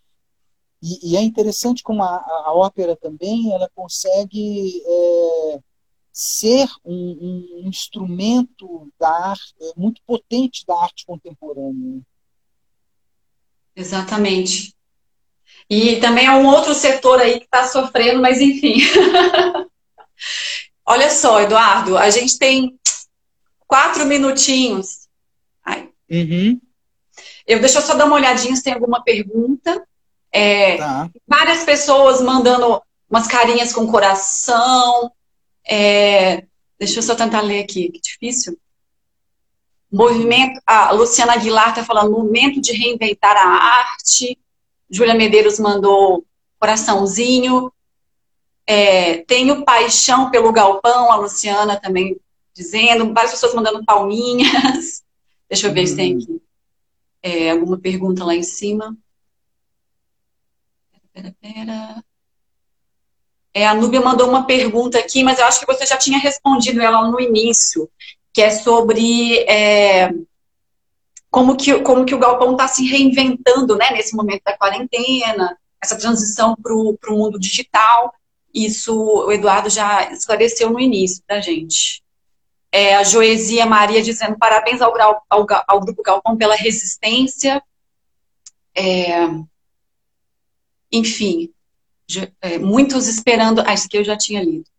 e, e, é interessante como a, a, ópera também ela consegue é, ser um, um instrumento da arte, é, muito potente da arte contemporânea. Exatamente. E também é um outro setor aí que está sofrendo, mas enfim. [LAUGHS] Olha só, Eduardo, a gente tem quatro minutinhos. Uhum. Eu deixa eu só dar uma olhadinha se tem alguma pergunta. É, tá. Várias pessoas mandando umas carinhas com coração. É, deixa eu só tentar ler aqui, que difícil. Movimento, a Luciana Aguilar está falando, momento de reinventar a arte. Júlia Medeiros mandou coraçãozinho. É, tenho paixão pelo galpão, a Luciana também dizendo, várias pessoas mandando palminhas. Deixa eu ver se tem aqui é, alguma pergunta lá em cima. Pera, pera. É, a Núbia mandou uma pergunta aqui, mas eu acho que você já tinha respondido ela no início, que é sobre é, como, que, como que o galpão está se reinventando né, nesse momento da quarentena, essa transição para o mundo digital. Isso o Eduardo já esclareceu no início da gente. É, a Joesia Maria dizendo parabéns ao, ao, ao Grupo Galpão pela resistência. É, enfim, é, muitos esperando. Ah, isso aqui eu já tinha lido.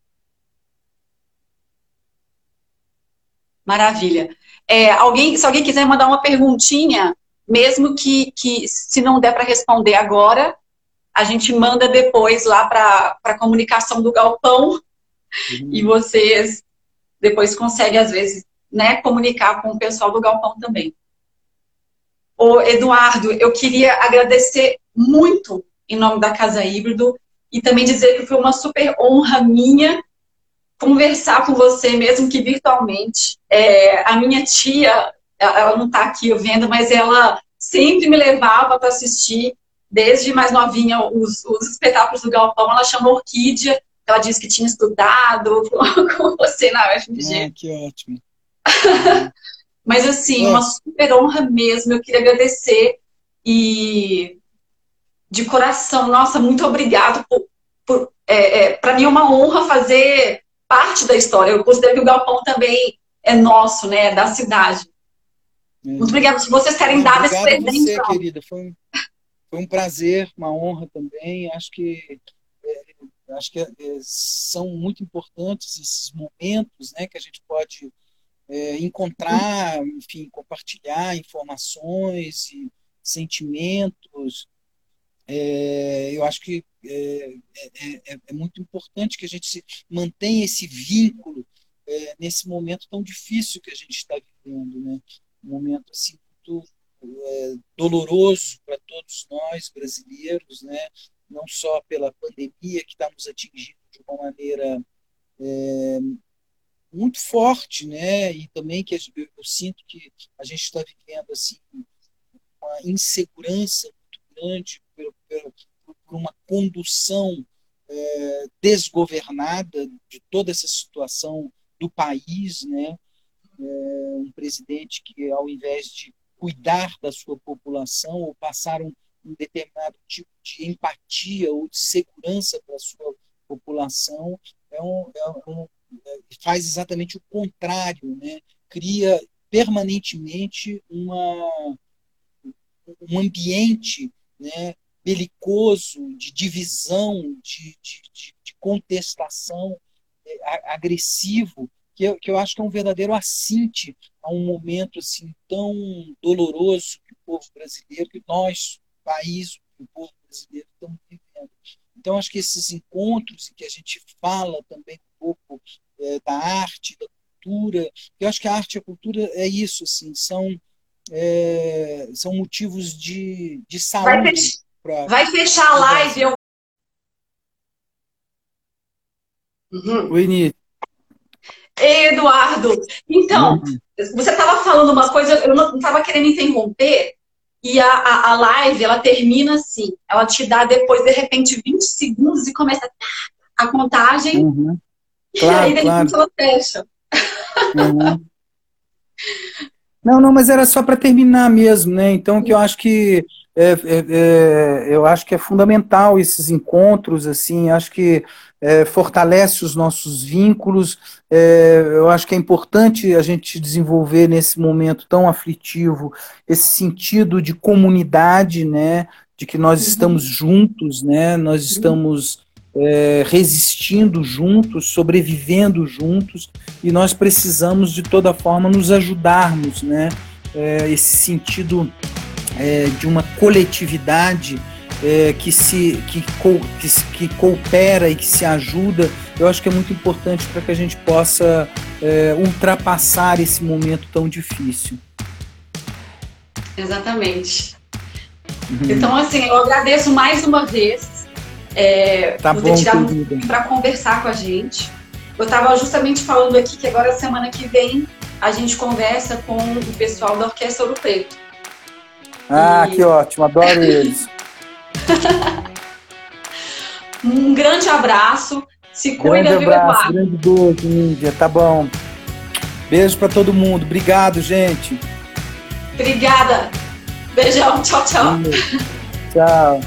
Maravilha. É, alguém, se alguém quiser mandar uma perguntinha, mesmo que, que se não der para responder agora, a gente manda depois lá para a comunicação do galpão uhum. e vocês depois consegue, às vezes, né, comunicar com o pessoal do Galpão também. O Eduardo, eu queria agradecer muito em nome da Casa Híbrido e também dizer que foi uma super honra minha conversar com você, mesmo que virtualmente. É, a minha tia, ela não está aqui vendo, mas ela sempre me levava para assistir, desde mais novinha, os, os espetáculos do Galpão. Ela chama Orquídea, ela disse que tinha estudado [LAUGHS] com você na UFMG. Ah, que ótimo. [LAUGHS] Mas assim, é. uma super honra mesmo. Eu queria agradecer e de coração, nossa, muito obrigado por, por é, é, para mim é uma honra fazer parte da história. Eu considero que o Galpão também é nosso, né, da cidade. É. Muito obrigada por vocês terem dado esse presente. Você, querida, foi um, foi um prazer, uma honra também. Acho que acho que é, são muito importantes esses momentos né, que a gente pode é, encontrar, enfim, compartilhar informações e sentimentos. É, eu acho que é, é, é, muito importante que a gente mantenha esse vínculo nesse momento tão difícil que a gente está vivendo, né? um momento assim muito doloroso para todos nós brasileiros, né? Não só pela pandemia que está nos atingindo de uma maneira é, muito forte, né? E também que eu, eu sinto que a gente está vivendo assim uma insegurança muito grande por, por, por uma condução é, desgovernada de toda essa situação do país, né? É, um presidente que, ao invés de cuidar da sua população ou passar um, um determinado tipo de empatia ou de segurança para a sua população, é um, é um, é, faz exatamente o contrário, né? cria permanentemente uma, um ambiente né, belicoso, de divisão, de, de, de, de contestação é, agressivo, que eu, que eu acho que é um verdadeiro assinte a um momento assim tão doloroso que o povo brasileiro, que nós país, o povo brasileiro estamos vivendo. Então, acho que esses encontros em que a gente fala também um pouco é, da arte, da cultura, eu acho que a arte e a cultura é isso, assim, são, é, são motivos de, de saúde. Vai, fech pra, vai fechar a live. Eu... Uhum. Oi, Eduardo, então, uhum. você estava falando uma coisa, eu não estava querendo interromper, e a, a, a, live, ela termina assim. Ela te dá depois, de repente, 20 segundos e começa a contagem. Uhum. Claro, [LAUGHS] e aí, claro. ela fecha. Uhum. [LAUGHS] Não, não, mas era só para terminar mesmo, né? Então, que eu acho que é, é, é, eu acho que é fundamental esses encontros, assim, acho que é, fortalece os nossos vínculos. É, eu acho que é importante a gente desenvolver nesse momento tão aflitivo esse sentido de comunidade, né? De que nós uhum. estamos juntos, né? Nós uhum. estamos é, resistindo juntos, sobrevivendo juntos, e nós precisamos de toda forma nos ajudarmos, né? É, esse sentido é, de uma coletividade é, que se que, que, que, coopera e que se ajuda, eu acho que é muito importante para que a gente possa é, ultrapassar esse momento tão difícil. Exatamente. Uhum. Então, assim, eu agradeço mais uma vez é, tá por ter tirado para conversar com a gente. Eu estava justamente falando aqui que agora, semana que vem, a gente conversa com o pessoal da Orquestra Ouro Preto. Ah, e... que ótimo, adoro [LAUGHS] eles. [LAUGHS] um grande abraço. Se cuida, grande viu, abraço, Eduardo? Grande beijo, Nídia. Tá bom. Beijo para todo mundo. Obrigado, gente. Obrigada. Beijão. Tchau, tchau. Tchau.